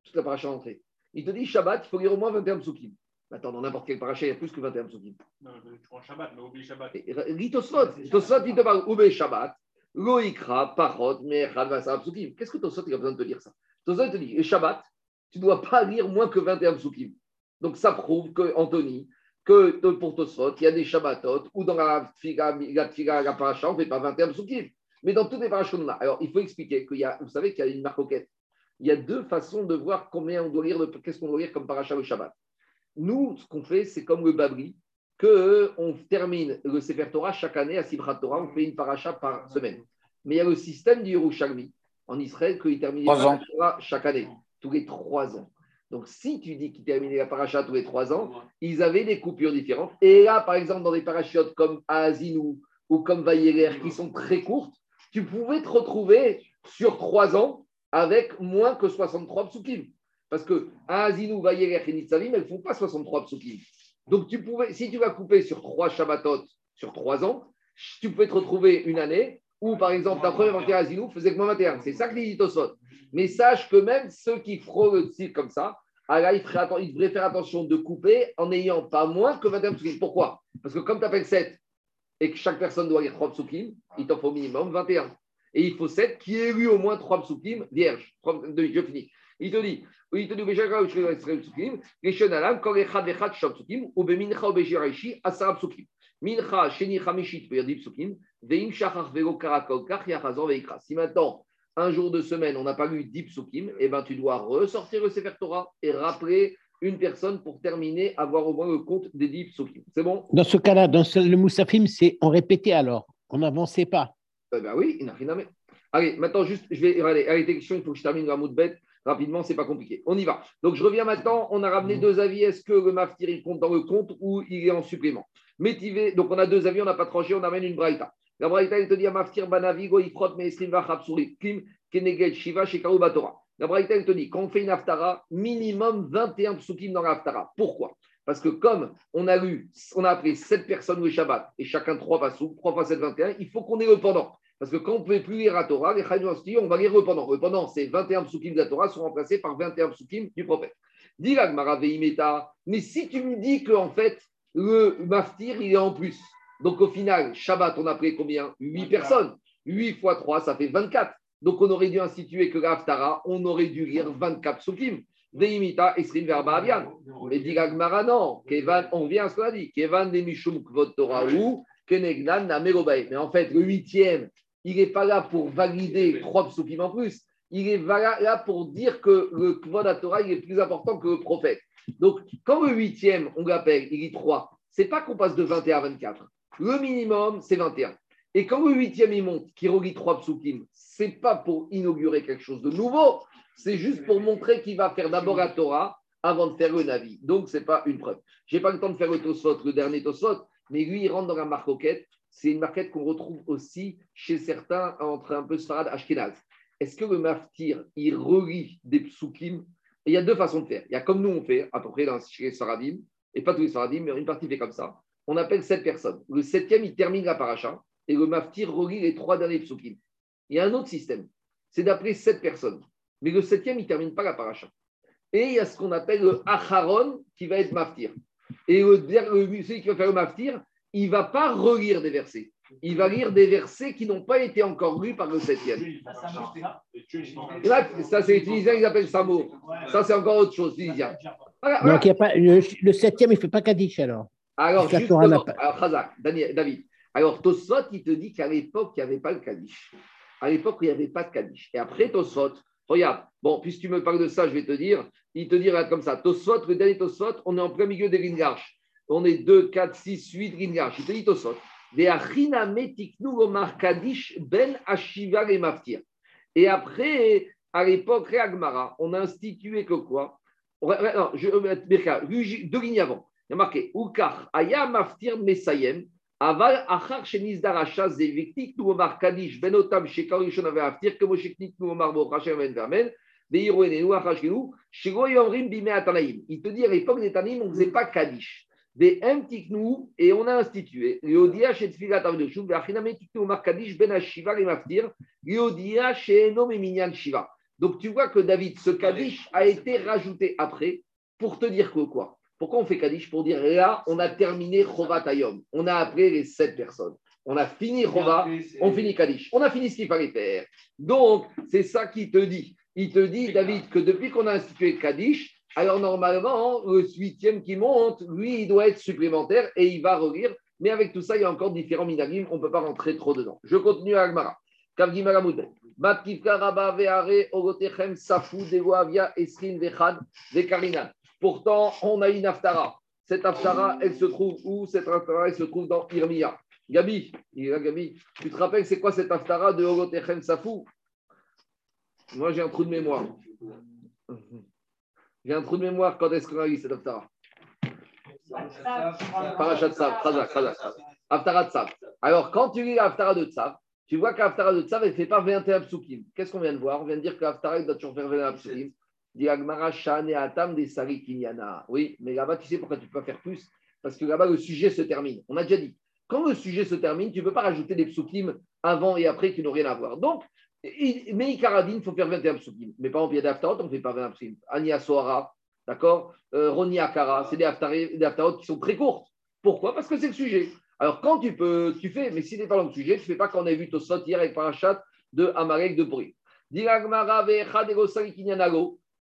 toute la paracha d'entrée. Il te dit Shabbat, il faut lire au moins 21 psukim. Attends, dans n'importe quel paracha, il y a plus que 21 psukim.
Non, tu prends Shabbat, mais oublie Shabbat.
Lis Tosfot. Tosfot, il te parle Oubé Shabbat, Loïkra, Parot, Mechad, Vasara, psukim. Qu'est-ce que Tosfot, il a besoin de te dire ça? Tosfot, il te dit Shabbat, tu ne dois pas lire moins que 21 psukim. Donc ça prouve que Anthony, que pour Tosfot, il y a des Shabbatot, ou dans la Tfiga, la, tfiga, la paracha, on ne fait pas 21 psukim. Mais dans toutes les parachutes, on a. Alors, il faut expliquer qu'il y a, vous savez qu'il y a une marcoquette. Il y a deux façons de voir combien on doit lire, qu'est-ce qu'on doit lire comme paracha le Shabbat. Nous, ce qu'on fait, c'est comme le Babri, qu'on termine le Sefer Torah chaque année à Sibrat Torah, on fait une paracha par semaine. Mais il y a le système du Yerushalmi en Israël qu'il termine la Torah chaque année, tous les trois ans. Donc, si tu dis qu'ils terminaient la paracha tous les trois ans, ils avaient des coupures différentes. Et là, par exemple, dans des parachutes comme Azinou ou comme Vayeler, qui sont très courtes, tu pouvais te retrouver sur trois ans avec moins que 63 psukim. Parce que Azinou, Vayeler et Nitzavim, elles ne font pas 63 psukim. Donc, tu pouvais, si tu vas couper sur trois Shabbatot sur trois ans, tu pouvais te retrouver une année où, par exemple, ta première à Azinou faisait que moins 21. C'est ça que dit Tosot. Mais sache que même ceux qui frôlent le comme ça, ah là, il, il, devrait faire attention de couper en n'ayant pas moins que 21 psukim. Pourquoi? Parce que comme tu appelles 7 et que chaque personne doit lire 3 psukim, il t'en faut au minimum 21. Et il faut 7 qui ait lu au moins 3 psukim vierges. Je finis. Il te dit, il te dit. Si maintenant, un jour de semaine, on n'a pas lu 10 psukim, eh ben, tu dois ressortir le Sefer Torah et rappeler une personne pour terminer, avoir au moins le compte des 10 psukim. C'est bon?
Dans ce cas-là, dans ce- le Moussafim, c'est on répétait alors, on n'avançait pas.
Eh ben oui, il n'a rien à mettre. Allez, maintenant, juste, je vais. Allez, allez, question, il faut que je termine la de bête. Rapidement, c'est pas compliqué. On y va. Donc, je reviens maintenant. On a ramené deux avis. Est-ce que le maftir, il compte dans le compte ou il est en supplément? Métivé, donc on a deux avis, on n'a pas tranché, on amène une braïta. La braïta, il te dit Maftir Banavigo, Ifrot, Meesrim, Kim, Kenegel, Shiva, Shekaru, Batora. La braïta, il te dit quand on fait une haftara, minimum 21 psukim dans la haftara. Pourquoi? Parce que comme on a lu, on a appelé 7 personnes le Shabbat et chacun 3 pasous, 3 fois 7, 21, il faut qu'on ait le pendant. Parce que quand on ne peut plus lire la Torah, les Chayim on va lire le pendant. Le pendant, c'est 21 psukim de la Torah sont remplacés par 21 psukim du prophète. Dis la Gemara, Veimeta, mais si tu me dis qu'en fait, le maftir, il est en plus. Donc au final, Shabbat, on a pris combien? 8 personnes. 8 fois 3, ça fait 24. Donc on aurait dû instituer que l'Aftara, on aurait dû lire 24 psukim. Veimita, Esrim, Verba, Avian. Mais dit non. Kevan, on vient à ce qu'on a dit. Kevan, Nemishum, Kvot Torah, ou Kenegnan. Mais en fait, le huitième, il n'est pas là pour valider trois psukim en plus. Il est là pour dire que le Kvod à Torah il est plus important que le prophète. Donc, quand le huitième, on l'appelle, il dit 3, c'est pas qu'on passe de 21 à 24. Le minimum, c'est 21. Et quand le huitième, il monte, qui relie 3 psukim, c'est pas pour inaugurer quelque chose de nouveau, c'est juste pour montrer qu'il va faire d'abord la Torah avant de faire le Navi. Donc, ce n'est pas une preuve. Je n'ai pas le temps de faire le Tosfot, le dernier Tosfot, mais lui, il rentre dans la marcoquette. C'est une marquette qu'on retrouve aussi chez certains entre un peu Sfarad Ashkenaz. Est-ce que le maftir, il relie des psukim? Il y a deux façons de faire. Il y a comme nous on fait, à peu près dans, chez les Sfaradim, et pas tous les Sfaradim, mais une partie fait comme ça. On appelle sept personnes. Le septième, il termine la paracha, et le maftir relie les trois derniers psukim. Il y a un autre système, c'est d'appeler sept personnes. Mais le septième, il ne termine pas la paracha. Et il y a ce qu'on appelle le acharon qui va être maftir. Et le- celui qui va faire le maftir, il ne va pas relire des versets. Il va lire des versets qui n'ont pas été encore lus par le septième. Là, ça, c'est les Tunisiens, ils appellent ça mot. Ça, c'est encore autre chose, Tunisien. Voilà, voilà.
Donc, il y a pas, le, le septième, il ne fait pas Kaddish alors.
Alors, alors, Khazak, Daniel- David. Alors, Tosfot, il te dit qu'à l'époque, il n'y avait pas le Kaddish. À l'époque, il n'y avait pas de Kaddish. Et après, Tosfot, regarde, bon, puisque tu me parles de ça, je vais te dire, il te dira comme ça, Tosfot, le dernier Tosfot, on est en plein milieu des Ringarch. On est 2, 4, 6, 8 Ringarch. Il te dit Kaddish ben ashiva et maftir. Et après, à l'époque, Réagmara, on a institué que quoi? Non, je Birka, deux lignes avant. Il y a marqué Ukar, Aya Maftir Mesayem, Aval Achar Shenis Darasha Zeviktik Numomar Kadish, Benotam Shekarishon Ave Aftir, Kemo Sheknik Numomar Bo Hashem Ben Vermen, Veiroenenu Achashkenu, Shego Yomrim Bime. Il te dit à l'époque des on ne faisait pas Kadish. Des et on a institué, chez Tfilat Ben et Maftir, Léodia chez Enom et Minyan Shiva. Donc tu vois que David, ce Kadish a été rajouté après pour te dire que quoi? Pourquoi on fait Kadish Pour dire là, on a terminé Chovat. On a appelé les sept personnes. On a fini Chova, on finit Kadish. On a fini ce qu'il fallait faire. Donc, c'est ça qu'il te dit. Il te dit, David, que depuis qu'on a institué Kadish, alors normalement, le huitième qui monte, lui, il doit être supplémentaire et il va relire. Mais avec tout ça, il y a encore différents minagim. On ne peut pas rentrer trop dedans. Je continue à Agmara. Pourtant, on a une Aftara. Cette Aftara, elle se trouve où? Cette Aftara, elle se trouve dans Irmia. Gabi, Gabi. Tu te rappelles, c'est quoi cette Aftara de Ogotechem Safou? Moi, j'ai un trou de mémoire. J'ai un trou de mémoire quand est-ce qu'on a eu cette Aftara Parachat Khazak. Aftara Tzav. Alors, quand tu lis l'Aftara de Tzav, tu vois qu'Aftara de Tzav, elle ne fait pas 21 psukim. Qu'est-ce qu'on vient de voir? On vient de dire qu'Aftara, doit toujours faire 21 psukim. Atam des. Oui, mais là-bas, tu sais pourquoi tu ne peux pas faire plus? Parce que là-bas, le sujet se termine. On a déjà dit. Quand le sujet se termine, tu ne peux pas rajouter des psukim avant et après qui n'ont rien à voir. Donc, mais il faut faire 21 psukim. Mais par exemple, il y a des Haftarot, on ne fait pas 21 psukim. Ania Sohara, d'accord euh, Roni Akara, c'est des Haftarot qui sont très courtes. Pourquoi? Parce que c'est le sujet. Alors, quand tu peux, tu fais, mais si tu n'es pas dans le sujet, tu ne fais pas quand on a vu Tosot hier avec Parachat de Amalek de Bri. Tu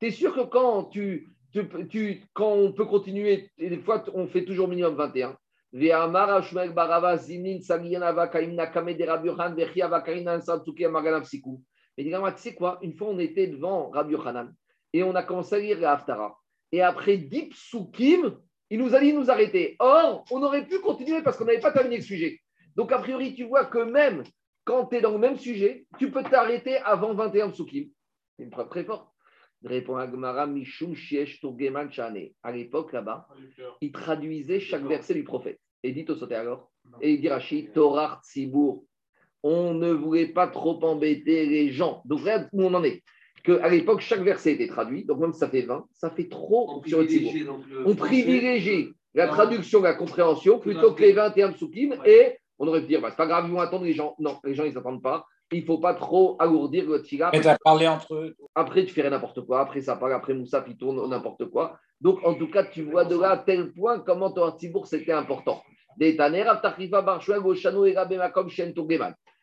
es sûr que quand, tu, tu, tu- quand on peut continuer, des fois on fait toujours minimum 21. Et dis tu sais quoi? Une fois, on était devant Rabbi Yochanan et on a commencé à lire la Haftara. Et après 10 psukim, il nous a dit nous arrêter. Or, on aurait pu continuer parce qu'on n'avait pas terminé le sujet. Donc, a priori, tu vois que même quand tu es dans le même sujet, tu peux t'arrêter avant 21 psukim. C'est une preuve très forte. Répond Agmara Mishum Shiesh Turgeman Shane. À l'époque, là-bas, il traduisait chaque verset du prophète. Et dit au sauté alors, et il dit Rachid, Torah Tzibour. On ne voulait pas trop embêter les gens. Donc, regarde où on en est. Qu'à l'époque, chaque verset était traduit. Donc, même si ça fait 20, ça fait trop sur le Tzibour. On privilégie la traduction, la compréhension, plutôt que les 21 psukim. Et on aurait pu dire, bah, c'est pas grave, ils vont attendre les gens. Non, les gens, ils n'attendent pas. Il ne faut pas trop alourdir le tira.
Et tu as parlé entre eux.
Après, tu fais n'importe quoi. Après, ça parle. Après, Moussa, il tourne n'importe quoi. Donc, en tout cas, tu vois de là à tel point comment Torah Tzibour, c'était important.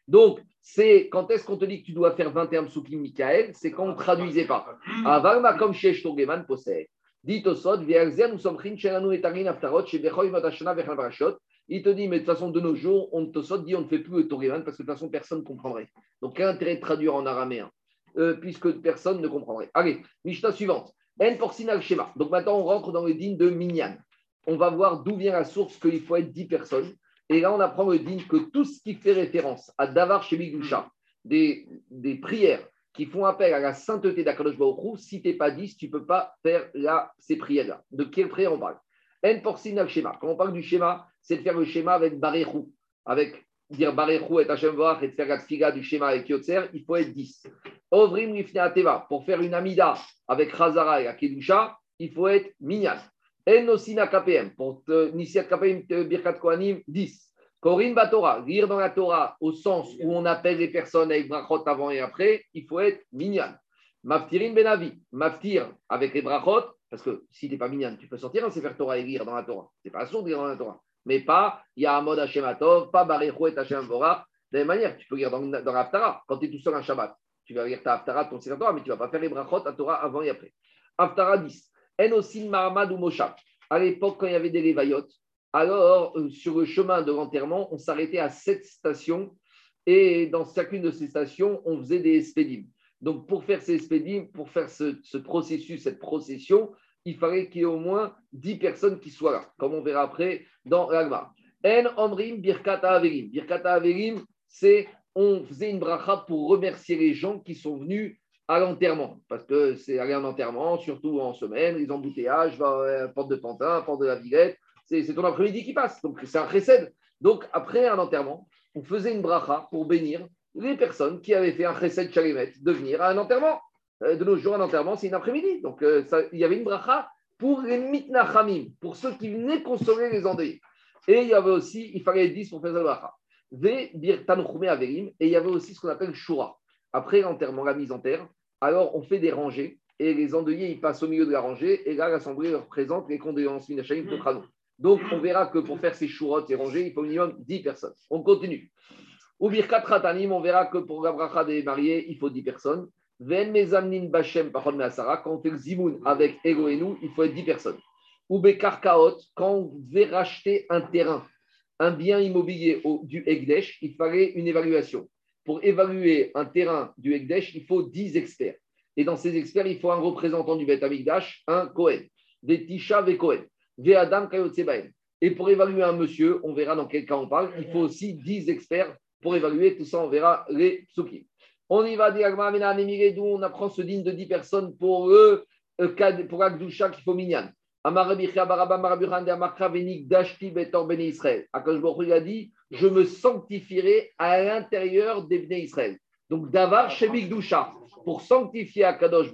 Donc, c'est quand est-ce qu'on te dit que tu dois faire 21 psukim Michael? C'est quand on ne traduisait pas. Aval, Makom, Shesh, Tourgeman, possède. Dit au Sod, nous sommes Chin, Shenanu, Etarin, Aftarot, chez Bechoy, Vatashana, Vechal, Barashot. Il te dit, mais de toute façon, de nos jours, on te saute, dit, on ne fait plus le Tourgeman parce que de toute façon, personne ne comprendrait. Donc, quel intérêt de traduire en araméen euh, puisque personne ne comprendrait. Allez, Mishnah suivante. En porcina schéma. Donc maintenant, on rentre dans le din de Minyan. On va voir d'où vient la source qu'il faut être 10 personnes. Et là, on apprend le din que tout ce qui fait référence à Davar chez des, des prières qui font appel à la sainteté d'Akadosh Baruch si tu n'es pas 10, tu ne peux pas faire ces prières-là. De quelle prière on parle? En porcina schéma. Quand on parle du schéma, c'est de faire le schéma avec Barechou, avec dire Barechou et Hachem et de faire la du schéma avec Yotzer, il faut être 10. Ovrim Lifnei Ateva, pour faire une Amida avec Khazara et la Kedusha, il faut être Minyan. Enosina KPM, pour Nisiat KPM, Birkat Kohanim, 10. Korin Batora, lire dans la Torah au sens où on appelle les personnes avec Brachot avant et après, il faut être Minyan. Maftirin Benavi, Maftir avec les brachot, parce que si tu n'es pas minyan, tu peux sortir un Sefer Torah et lire dans la Torah. C'est pas assourd de lire dans la Torah. Mais pas Yahamod Hashem Atov, pas Barecho et Hashem. De la même manière, tu peux lire dans, dans l'Aftara. Quand tu es tout seul un Shabbat, tu vas lire ta Aftara, ton Torah, mais tu ne vas pas faire les brachot à Torah avant et après. Aftara 10. En aussi Mahamad ou Moshav. À l'époque, quand il y avait des Lévayot, alors euh, sur le chemin de l'enterrement, on s'arrêtait à sept stations et dans chacune de ces stations, on faisait des expédimes. Donc, pour faire ces expédimes, pour faire ce, ce processus, cette procession, il fallait qu'il y ait au moins 10 personnes qui soient là, comme on verra après dans l'Agma. En Omrim Birkata Averim. Birkata Averim, c'est on faisait une bracha pour remercier les gens qui sont venus à l'enterrement, parce que c'est aller en enterrement, surtout en semaine, les embouteillages, euh, porte de Pantin, porte de la Villette, c'est ton après-midi qui passe, donc c'est un chesed. Donc après un enterrement, on faisait une bracha pour bénir les personnes qui avaient fait un chesed chalimet de venir à un enterrement. Euh, De nos jours, un enterrement, c'est une après-midi. Donc euh, ça- il y avait une bracha pour les mitnachamim, pour ceux qui venaient consoler les endeuillés. Et il y avait aussi, il fallait 10 pour faire cette bracha. Averim, et il y avait aussi ce qu'on appelle shura. Après l'enterrement, la mise en terre, alors on fait des rangées et les endeuillés ils passent au milieu de la rangée et là l'assemblée leur présente les condoléances. Donc on verra que pour faire ces chourottes et rangées, il faut au minimum 10 personnes. On continue. Ou birkat ratanim, on verra que pour la bracha des mariés, il faut 10 personnes. Ven mezamnin bachem quand on zimoun avec Ego et nous, il faut être 10 personnes. Ou bekar kaot, quand on devait racheter un terrain, un bien immobilier du Egdesh, il fallait une évaluation. Pour évaluer un terrain du Egdesh, il faut 10 experts. Et dans ces experts, il faut un représentant du Beth Amikdash, un Kohen, des Tisha ve Kohen, ve Adam. Et pour évaluer un monsieur, on verra dans quel cas on parle, il faut aussi 10 experts pour évaluer tout ça, on verra les psukim. On y va, d'où on apprend ce digne de 10 personnes pour eux, euh, pour Akdusha qu'il faut minyan. A dit, je me sanctifierai à l'intérieur des bnei Israël. Donc, davar shemik dusha. Pour sanctifier Akadosh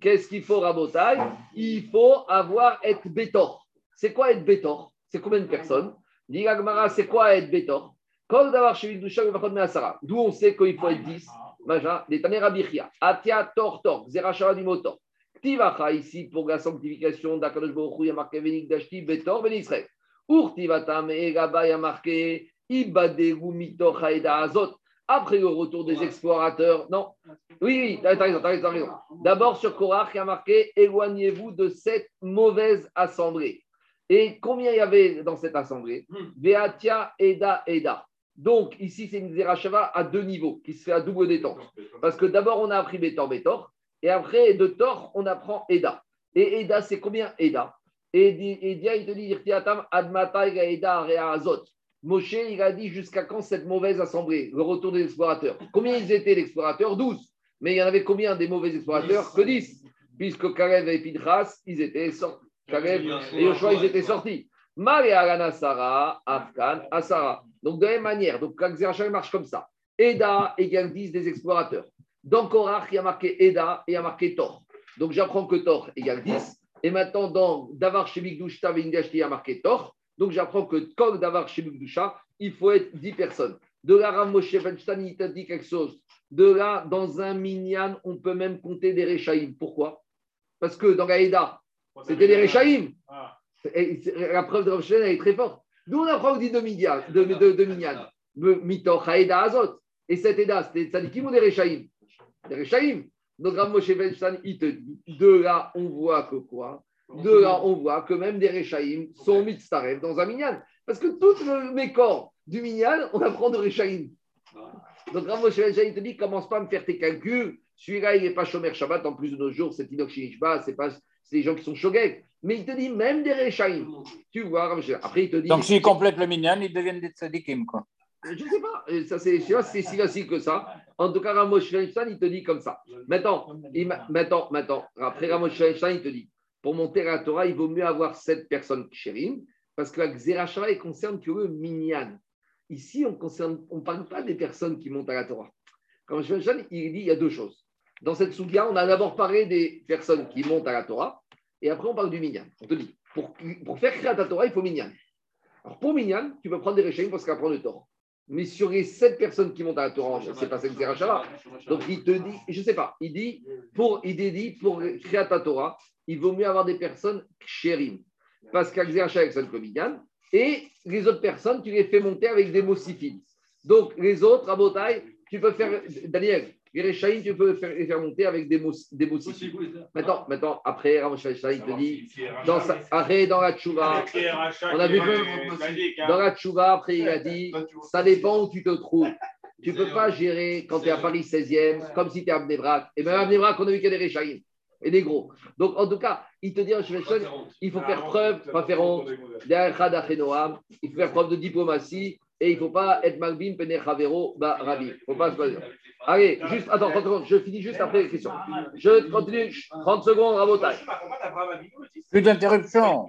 qu'est-ce qu'il faut, Rabotai? Il faut avoir être bétor. C'est quoi être bétor? C'est combien de personnes? Dit c'est quoi être bétor? D'où on sait qu'il faut être 10. Maja, des Taner Abichia. Atia tor tor. Zerachara du mot tor. Tivacha ici pour la sanctification d'Akadosh Baruch il y a marqué Dashti Betor Ben Israël. Urtivatam et là-bas il y a marqué Ibadegu Mitoch Haïda Azot. Après le retour des explorateurs, non. Oui, oui, t'as raison, t'as raison, raison. D'abord sur Korach, il y a marqué Éloignez-vous de cette mauvaise assemblée. Et combien il y avait dans cette assemblée? Beatia, Eda, Eda. Donc ici, c'est une Zerachava à deux niveaux qui se fait à double détente. Parce que d'abord, on a appris Betor, Betor. Et après, de Tor, on apprend Eda. Et Eda, c'est combien Eda Et di- et Dia, il te dit, Admata, Eda, Azot. Moshe, il a dit jusqu'à quand cette mauvaise assemblée, le retour des explorateurs. Combien ils étaient, l'explorateur 12. Mais il y en avait combien des mauvais explorateurs Que 10. Puisque Kalev et Pidras, ils étaient sortis. Kalev et Yoshua, ils étaient sortis. Afghan, Asara. Donc, de la même manière, donc, quand Xerachal marche comme ça. Eda égale 10 des explorateurs. Dans Korach, il y a marqué Eda et il y a marqué Tor. Donc j'apprends que Tor égale 10. Et maintenant, dans Davar Shemikdusha Vingashti, il y a marqué Tor. Donc j'apprends que Kol Davar Shemikdusha, il faut être 10 personnes. De là, Moshe il t'a dit quelque chose. De là, dans un minyan, on peut même compter des Rechaïm. Pourquoi? Parce que dans Gaïda, c'était des Rechaïm. C'est- La preuve de Rav elle est très forte. D'où on apprend dit de minyan, de, de, de minyan. Mitoch Haïda Azot. Et cet Eda, c'était tzadikim ou des Rechaïm? Des Rechaïm. Donc Rav Moshe il te dit, de là, on voit que quoi? De là, on voit que même des Rechaïm sont mitzaref dans un minyan. Parce que tout le mécor du minyan, on apprend de Rechaïm. Donc Rav Moshe il te dit, commence pas à me faire tes calculs. Celui-là, il n'est pas Shomer Shabbat. En plus de nos jours, c'est Inox Shinishba, c'est pas c'est des gens qui sont shogeg. Mais il te dit, même des Rechaïm. Tu vois. Après, il te dit.
Donc, s'ils complètent le minyan, ils deviennent des tzadikim, quoi.
Je ne sais pas, euh, ça, c'est, je sais pas si c'est si facile que ça. En tout cas, Ramosh Feinstein, il te dit comme ça. Maintenant, il maintenant, maintenant, après Ramosh Feinstein, il te dit, pour monter à la Torah, il vaut mieux avoir sept personnes chérim, parce que la Xerashava, il concerne que le minyan. Ici, on ne on parle pas des personnes qui montent à la Torah. Comme Feinstein, il dit, il y a deux choses. Dans cette souga, on a d'abord parlé des personnes qui montent à la Torah, et après, on parle du minyan. On te dit, pour, faire créer ta Torah, il faut minyan. Alors, pour minyan, tu peux prendre des réchaïm parce qu'elle prend le tort. Mais sur les sept personnes qui montent à la Torah, c'est pas cette Zerachava. Donc il te dit, je sais pas, il dit, pour, il dit, pour créer ta Torah, il vaut mieux avoir des personnes chérim. Parce qu'Axéracha avec son Komigan, et les autres personnes, tu les fais monter avec des mossifides. Donc les autres, à Botaï, tu peux faire, Daniel, les Réchaïm, tu peux les faire monter avec des, mos, des mossifides. Maintenant, maintenant, après, Ramosh il te dit, dans, sa, arrêt, dans la tchouva, on a vu que dans la tchouva, après, il a dit, ça dépend où tu te trouves. Tu ne peux pas gérer quand tu es à Paris 16e, comme si tu es à Bnebrak. Et même à Bnebrak, on a vu qu'il y a des Réchaïm et des gros. Donc, en tout cas, il te dit, il faut faire preuve, pas faire honte, il faut faire preuve de diplomatie et il ne faut pas être malbim, pene chavero, bah, ravi. Il ne faut pas se passer. Allez, juste, attends, 30 secondes, je finis juste après les questions. Je continue, 30 secondes, rabotage.
Plus d'interruption.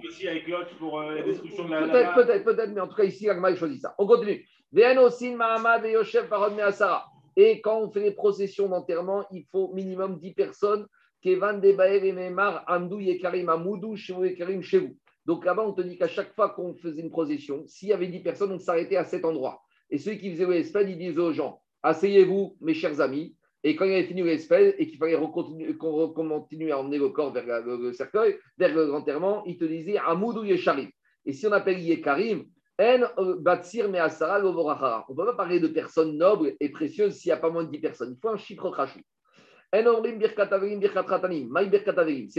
Peut-être, peut-être, peut-être, mais en tout cas, ici, Agma, il choisit ça. On continue. Et quand on fait les processions d'enterrement, il faut minimum 10 personnes. Kevan Debaer et Memar, Amdou Yekarim Amoudou, Shemou Yekarim chez vous. Donc là-bas, on te dit qu'à chaque fois qu'on faisait une procession, s'il y avait 10 personnes, on s'arrêtait à cet endroit. Et ceux qui faisaient le espède, ils disaient aux gens Asseyez-vous, mes chers amis. Et quand il avait fini l'espède et qu'il fallait qu'on continue à emmener le corps vers le, cercueil, vers l'enterrement, ils te disaient Amoudou Yekarim. Et si on appelle Yekarim, En Batsir Measara. On ne peut pas parler de personnes nobles et précieuses s'il n'y a pas moins de 10 personnes. Il faut un chiffre crachou. C'est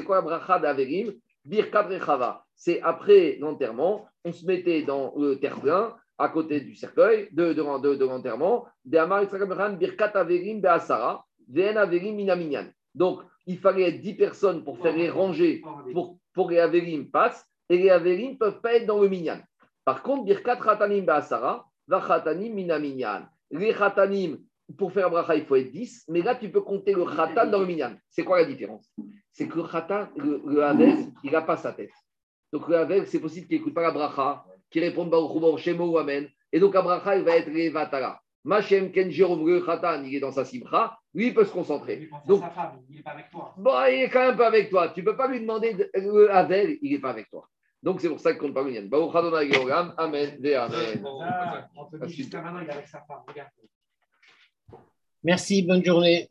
quoi la bracha d'Averim? Birkat Rechava. C'est après l'enterrement, on se mettait dans le terre-plein à côté du cercueil de, de, de, de l'enterrement. Birkat Averim Beasara. Ven Averim Minaminyan. Donc, il fallait 10 personnes pour faire les rangées pour, pour les Averim passent et les Averim ne peuvent pas être dans le Minyan. Par contre, Birkat Ratanim Beasara, Vachatanim Minaminyan. Les Ratanim, pour faire bracha, il faut être 10, mais là, tu peux compter le khatan dans le minyan. C'est quoi la différence? C'est que le khatan, le, le Havel, il n'a pas sa tête. Donc le Havel, c'est possible qu'il n'écoute pas la bracha, qu'il réponde Baruch Shemo ou Amen. Et donc la bracha, il va être les vatala. Machem Ken Jérôme, le khatan, il est dans sa simcha, lui, il peut se concentrer. Donc,
sa femme, il n'est pas avec toi.
bon, il est quand même pas avec toi. Tu ne peux pas lui demander, de- le Havel, il n'est pas avec toi. Donc c'est pour ça qu'il compte pas le minyan. Baruch Adonai Amen, Amen.
Ah,
si.
jusqu'à maintenant, il est avec sa femme. Regarde.
Merci, bonne journée.